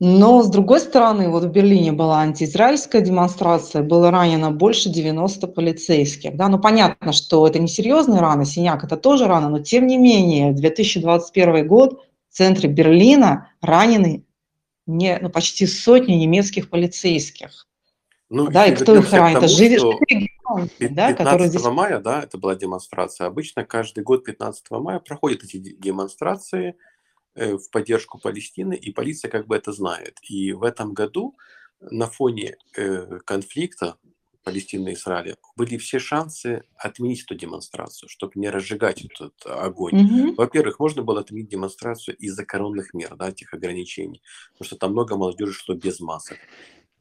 Но, с другой стороны, вот в Берлине была антиизраильская демонстрация, было ранено больше 90 полицейских. Да? Ну, понятно, что это не серьезные раны, синяк – это тоже рана, но тем не менее, 2021 год в центре Берлина ранены не, ну, почти сотни немецких полицейских. Ну, да, и кто их ранит? Живет да, 15 здесь... мая, да, это была демонстрация. Обычно каждый год 15 мая проходят эти демонстрации – в поддержку Палестины, и полиция как бы это знает. И в этом году на фоне э, конфликта Палестины и Израиля были все шансы отменить эту демонстрацию, чтобы не разжигать этот огонь. Mm-hmm. Во-первых, можно было отменить демонстрацию из-за коронных мер, да, этих ограничений, потому что там много молодежи шло без масок.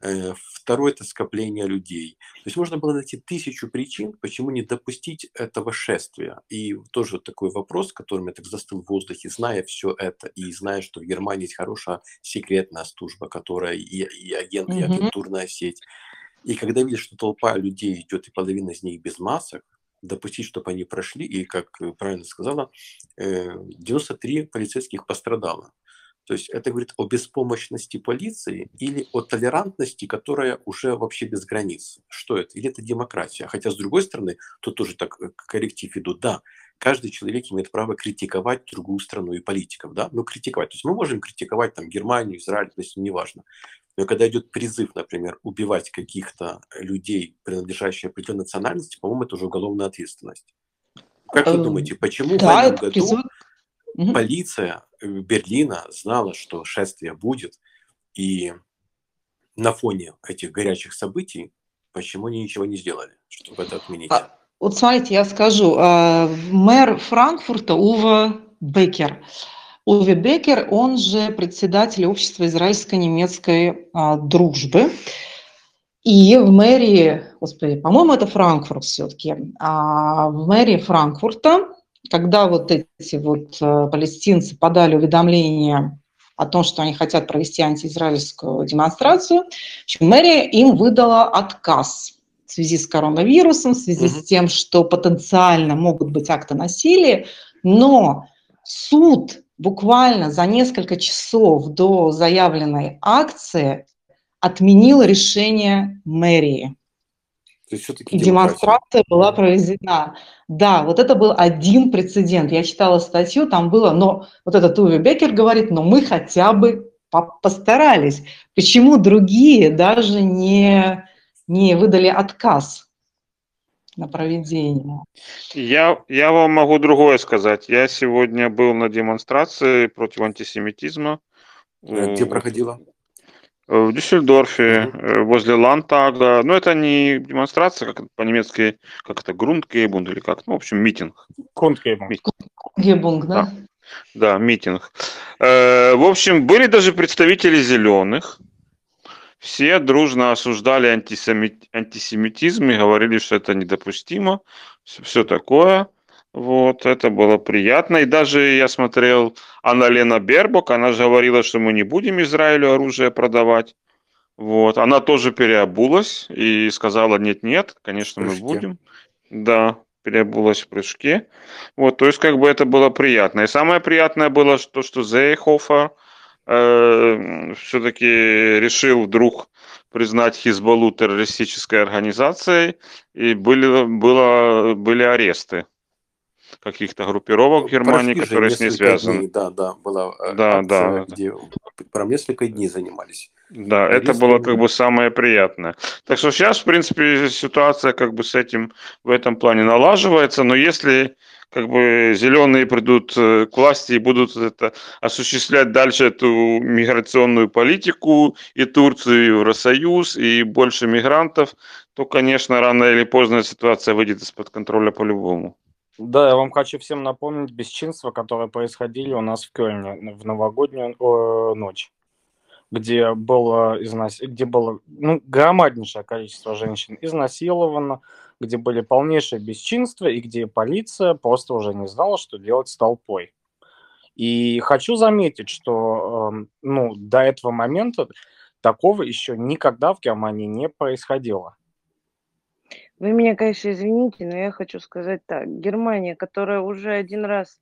Э, второе – это скопление людей. То есть можно было найти тысячу причин, почему не допустить этого шествия. И тоже такой вопрос, которым я так застыл в воздухе, зная все это и зная, что в Германии есть хорошая секретная служба, которая и, и агент, mm-hmm. и агентурная сеть. И когда видишь, что толпа людей идет, и половина из них без масок, допустить, чтобы они прошли, и, как правильно сказала, 93 э, полицейских пострадало. То есть это говорит о беспомощности полиции или о толерантности, которая уже вообще без границ. Что это? Или это демократия? Хотя, с другой стороны, тут тоже так э, корректив идут. Да, каждый человек имеет право критиковать другую страну и политиков, да, ну, критиковать. То есть мы можем критиковать там Германию, Израиль, то есть неважно. Но когда идет призыв, например, убивать каких-то людей, принадлежащих определенной национальности, по-моему, это уже уголовная ответственность. Как вы эм, думаете, почему да, в этом году призыв... полиция Берлина знала, что шествие будет, и на фоне этих горячих событий почему они ничего не сделали, чтобы это отменить? А, вот смотрите, я скажу. Э, мэр Франкфурта Ува Бекер. Уве Бекер, он же председатель общества израильско-немецкой а, дружбы. И в мэрии, господи, по-моему, это Франкфурт все-таки, а в мэрии Франкфурта когда вот эти вот э, палестинцы подали уведомление о том, что они хотят провести антиизраильскую демонстрацию, мэрия им выдала отказ в связи с коронавирусом, в связи mm-hmm. с тем, что потенциально могут быть акты насилия, но суд буквально за несколько часов до заявленной акции отменил решение мэрии. То есть все-таки И демонстрация была проведена. Да, вот это был один прецедент. Я читала статью, там было, но вот этот Уве Бекер говорит, но мы хотя бы по- постарались. Почему другие даже не, не выдали отказ на проведение? Я, я вам могу другое сказать. Я сегодня был на демонстрации против антисемитизма. Э, Где проходила? Э, В Дюссельдорфе, э, возле Ландтага. Ну, это не демонстрация, как это по-немецки, как это, Kundgebung или как, ну, в общем, митинг. Kundgebung. Gebung, да? Да, митинг. Э, В общем, были даже представители зеленых. Все дружно осуждали антисемит- антисемитизм и говорили, что это недопустимо. Все такое. Вот, это было приятно. И даже я смотрел Анна-Лена Бербок, она же говорила, что мы не будем Израилю оружие продавать. Вот, она тоже переобулась и сказала, нет-нет, конечно, мы будем. Да, переобулась в прыжке. Вот, то есть, как бы это было приятно. И самое приятное было, что, что Зейхофер все-таки решил вдруг признать Хизбаллу террористической организацией, и были, было, были аресты каких-то группировок в Германии, Прошли которые с ней связаны. дней, Да, да, была э, Да, акция, да. где прям несколько дней занимались. Да, это Аресты было были. как бы самое приятное. Так что сейчас, в принципе, ситуация как бы с этим в этом плане налаживается, но если как бы зеленые придут э, к власти и будут это осуществлять дальше эту миграционную политику и Турцию, и Евросоюз, и больше мигрантов, то, конечно, рано или поздно ситуация выйдет из-под контроля по-любому. Да, я вам хочу всем напомнить бесчинства, которые происходили у нас в Кёльне в новогоднюю э, ночь, где было, изнас... где было ну, громаднейшее количество женщин изнасиловано, где были полнейшие бесчинства и где полиция просто уже не знала, что делать с толпой. И хочу заметить, что э, ну, до этого момента такого еще никогда в Германии не происходило. Вы меня, конечно, извините, но я хочу сказать так. Германия, которая уже один раз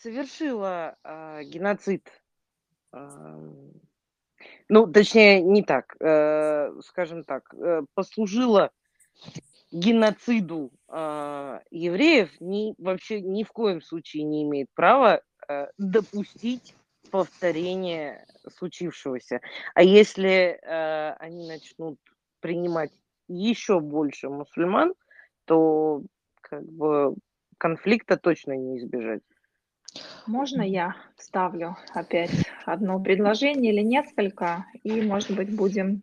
совершила а, геноцид, ам, ну, точнее, не так, э, скажем так, э, послужила геноциду а, евреев, ни, вообще ни в коем случае не имеет права э, допустить повторение случившегося. А если э, они начнут принимать еще больше мусульман, то как бы конфликта точно не избежать. Можно я вставлю опять одно предложение или несколько, и, может быть, будем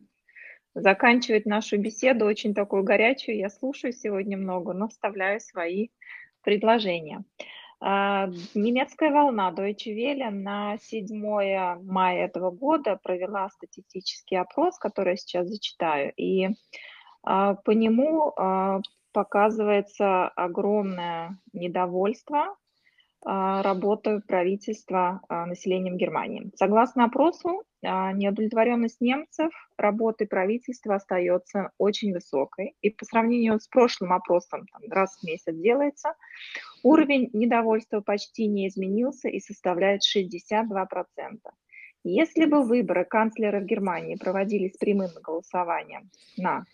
заканчивать нашу беседу очень такую горячую. Я слушаю сегодня много, но вставляю свои предложения. А, Немецкая волна Deutsche Welle на 7 мая этого года провела статистический опрос, который я сейчас зачитаю, и а, по нему а, показывается огромное недовольство работой правительства населением Германии. Согласно опросу, неудовлетворенность немцев работой правительства остается очень высокой. И по сравнению с прошлым опросом, там, раз в месяц делается, уровень недовольства почти не изменился и составляет 62%. Если бы выборы канцлера в Германии проводились прямым голосованием на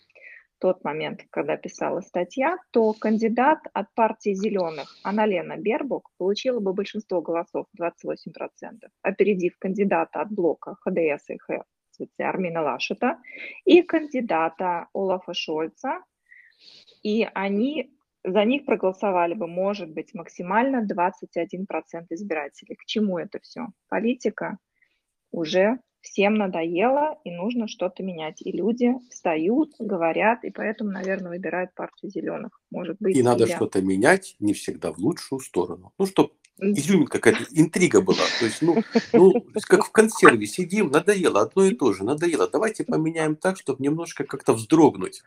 тот момент, когда писалась статья, то кандидат от партии зеленых Аналена Бербук получила бы большинство голосов 28%, опередив кандидата от блока ХДС и ХФЦ Армина Лашета и кандидата Олафа Шольца. И они, за них проголосовали бы, может быть, максимально 21% избирателей. К чему это все? Политика уже всем надоело, и нужно что-то менять. И люди встают, говорят, и поэтому, наверное, выбирают партию зеленых. Может быть, И надо или- что-то менять не всегда в лучшую сторону. Ну, чтобы изюминка какая-то, интрига была. То есть, ну, ну, как в консерве сидим, надоело, одно и то же, надоело. Давайте поменяем так, чтобы немножко как-то вздрогнуть.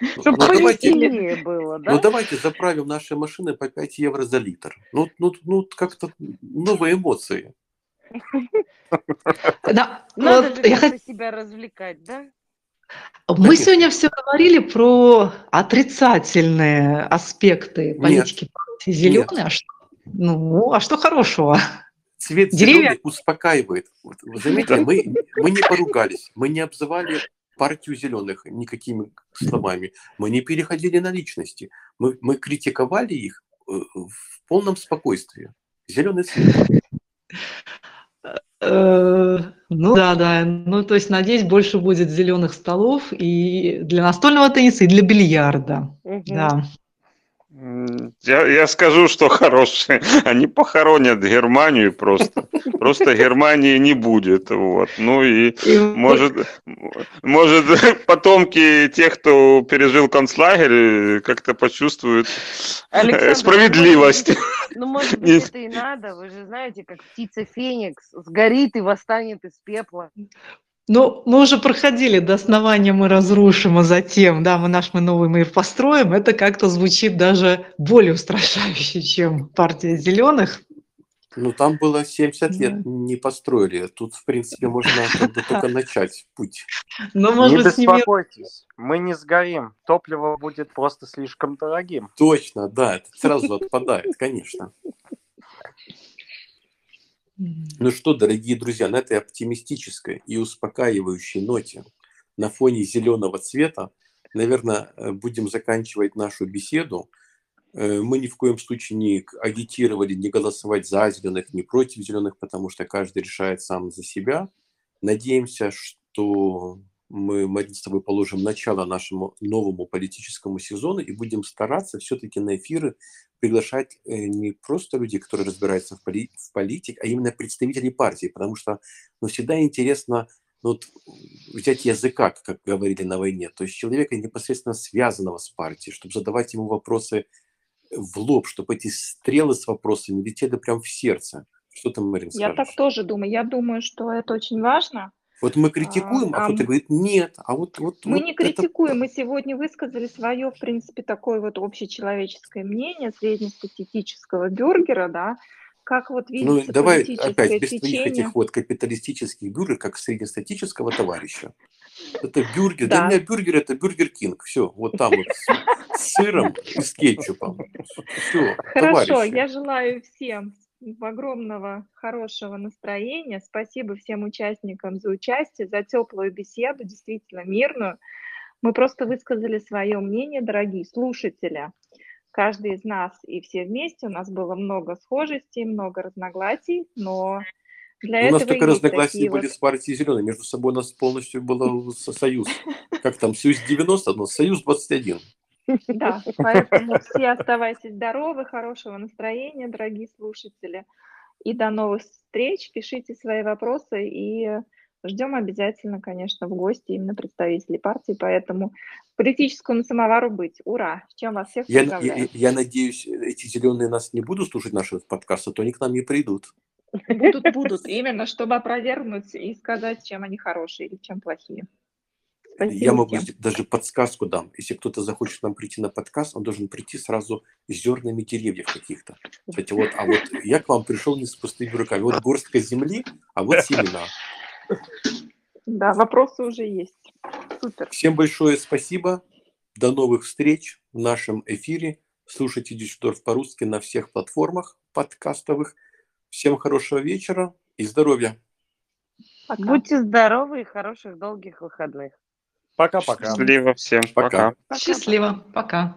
Ну, Чтобы ну, давайте, было, да? ну, давайте заправим наши машины по 5 евро за литр. Ну, ну, ну как-то новые эмоции. Да, Надо вот же я как-то себя развлекать, да? Мы Конечно. сегодня все говорили про отрицательные аспекты политики партии «Зеленые». А что, Ну, а что хорошего? Цвет Деревья? зеленый успокаивает. Вот, вы заметили, мы, мы не поругались, мы не обзывали партию зеленых никакими словами, мы не переходили на личности, мы, мы критиковали их э, в полном спокойствии. Зеленый цвет. Э, Ну да, да. Ну, то есть, надеюсь, больше будет зеленых столов и для настольного тенниса, и для бильярда. Мгм. Да. Я, я скажу, что хорошие. Они похоронят Германию просто. Просто Германии не будет. Вот. Ну и может, может потомки тех, кто пережил концлагерь, как-то почувствуют э, Александр, справедливость. Ну, может быть, Нет. это и надо. Вы же знаете, как птица Феникс сгорит и восстанет из пепла. Ну, мы уже проходили до основания мы разрушим, а затем, да, мы наш мы новый мир построим. Это как-то звучит даже более устрашающе, чем партия зеленых. Ну, там было 70 лет, не построили. Тут, в принципе, можно как бы только начать путь. Но, может не с ними... беспокойтесь, мы не сгорим. Топливо будет просто слишком дорогим. Точно, да, это сразу отпадает, конечно. Ну что, дорогие друзья, на этой оптимистической и успокаивающей ноте на фоне зеленого цвета, наверное, э, будем заканчивать нашу беседу. Э, Мы ни в коем случае не агитировали не голосовать за зеленых, не против зеленых, потому что каждый решает сам за себя. Надеемся, что мы, Марин, с тобой положим начало нашему новому политическому сезону и будем стараться все-таки на эфиры приглашать э, не просто людей, которые разбираются в, поли- в политике, а именно представителей партии, потому что ну, всегда интересно ну, вот, взять языка, как говорили на войне, то есть человека непосредственно связанного с партией, чтобы задавать ему вопросы в лоб, чтобы эти стрелы с вопросами летели прям в сердце. Что ты, Марин, Я скажешь? так тоже думаю. Я думаю, что это очень важно. Вот мы критикуем, а, А, кто-то говорит нет, а вот вот Мы вот не это- критикуем, мы сегодня высказали свое, в принципе, такое вот общечеловеческое мнение среднестатистического бюргера, да, как вот Ну, видится давай политическое опять без твоих течение. этих вот капиталистических бюргер, как среднестатического товарища. Это бюргер. Да. Для меня бюргер это бюргер Кинг. Все, вот там вот с сыром и с кетчупом. Все, Хорошо, товарищи. я желаю всем огромного хорошего настроения. Спасибо всем участникам за участие, за теплую беседу, действительно мирную. Мы просто высказали свое мнение, дорогие слушатели. Каждый из нас и все вместе, у нас было много схожестей, много разногласий, но для У этого нас только разногласия были вот с партией Зеленой. Между собой у нас полностью был со- союз. Как там, союз 90, но союз 21. Да, поэтому все оставайтесь здоровы, хорошего настроения, дорогие слушатели. И до новых встреч. Пишите свои вопросы и ждем обязательно, конечно, в гости именно представителей партии. Поэтому политическому самовару быть. Ура! С чем вас всех Я, я, я надеюсь, эти зеленые нас не будут слушать наши подкасты, а то они к нам не придут. Будут, будут. Именно, чтобы опровергнуть и сказать, чем они хорошие или чем плохие. Спасибо Я могу даже подсказку дам. Если кто-то захочет нам прийти на подкаст, он должен прийти сразу с зернами деревьев каких-то. Кстати, вот, а вот я к вам пришел не с пустыми руками. Вот горстка земли, а вот семена. Да, вопросы уже есть. Супер. Всем большое спасибо. До новых встреч в нашем эфире. Слушайте Дюссельдорф по-русски на всех платформах подкастовых. Всем хорошего вечера и здоровья. Пока. Будьте здоровы и хороших долгих выходных. Пока-пока. Счастливо всем. Пока. Пока. Счастливо. Пока.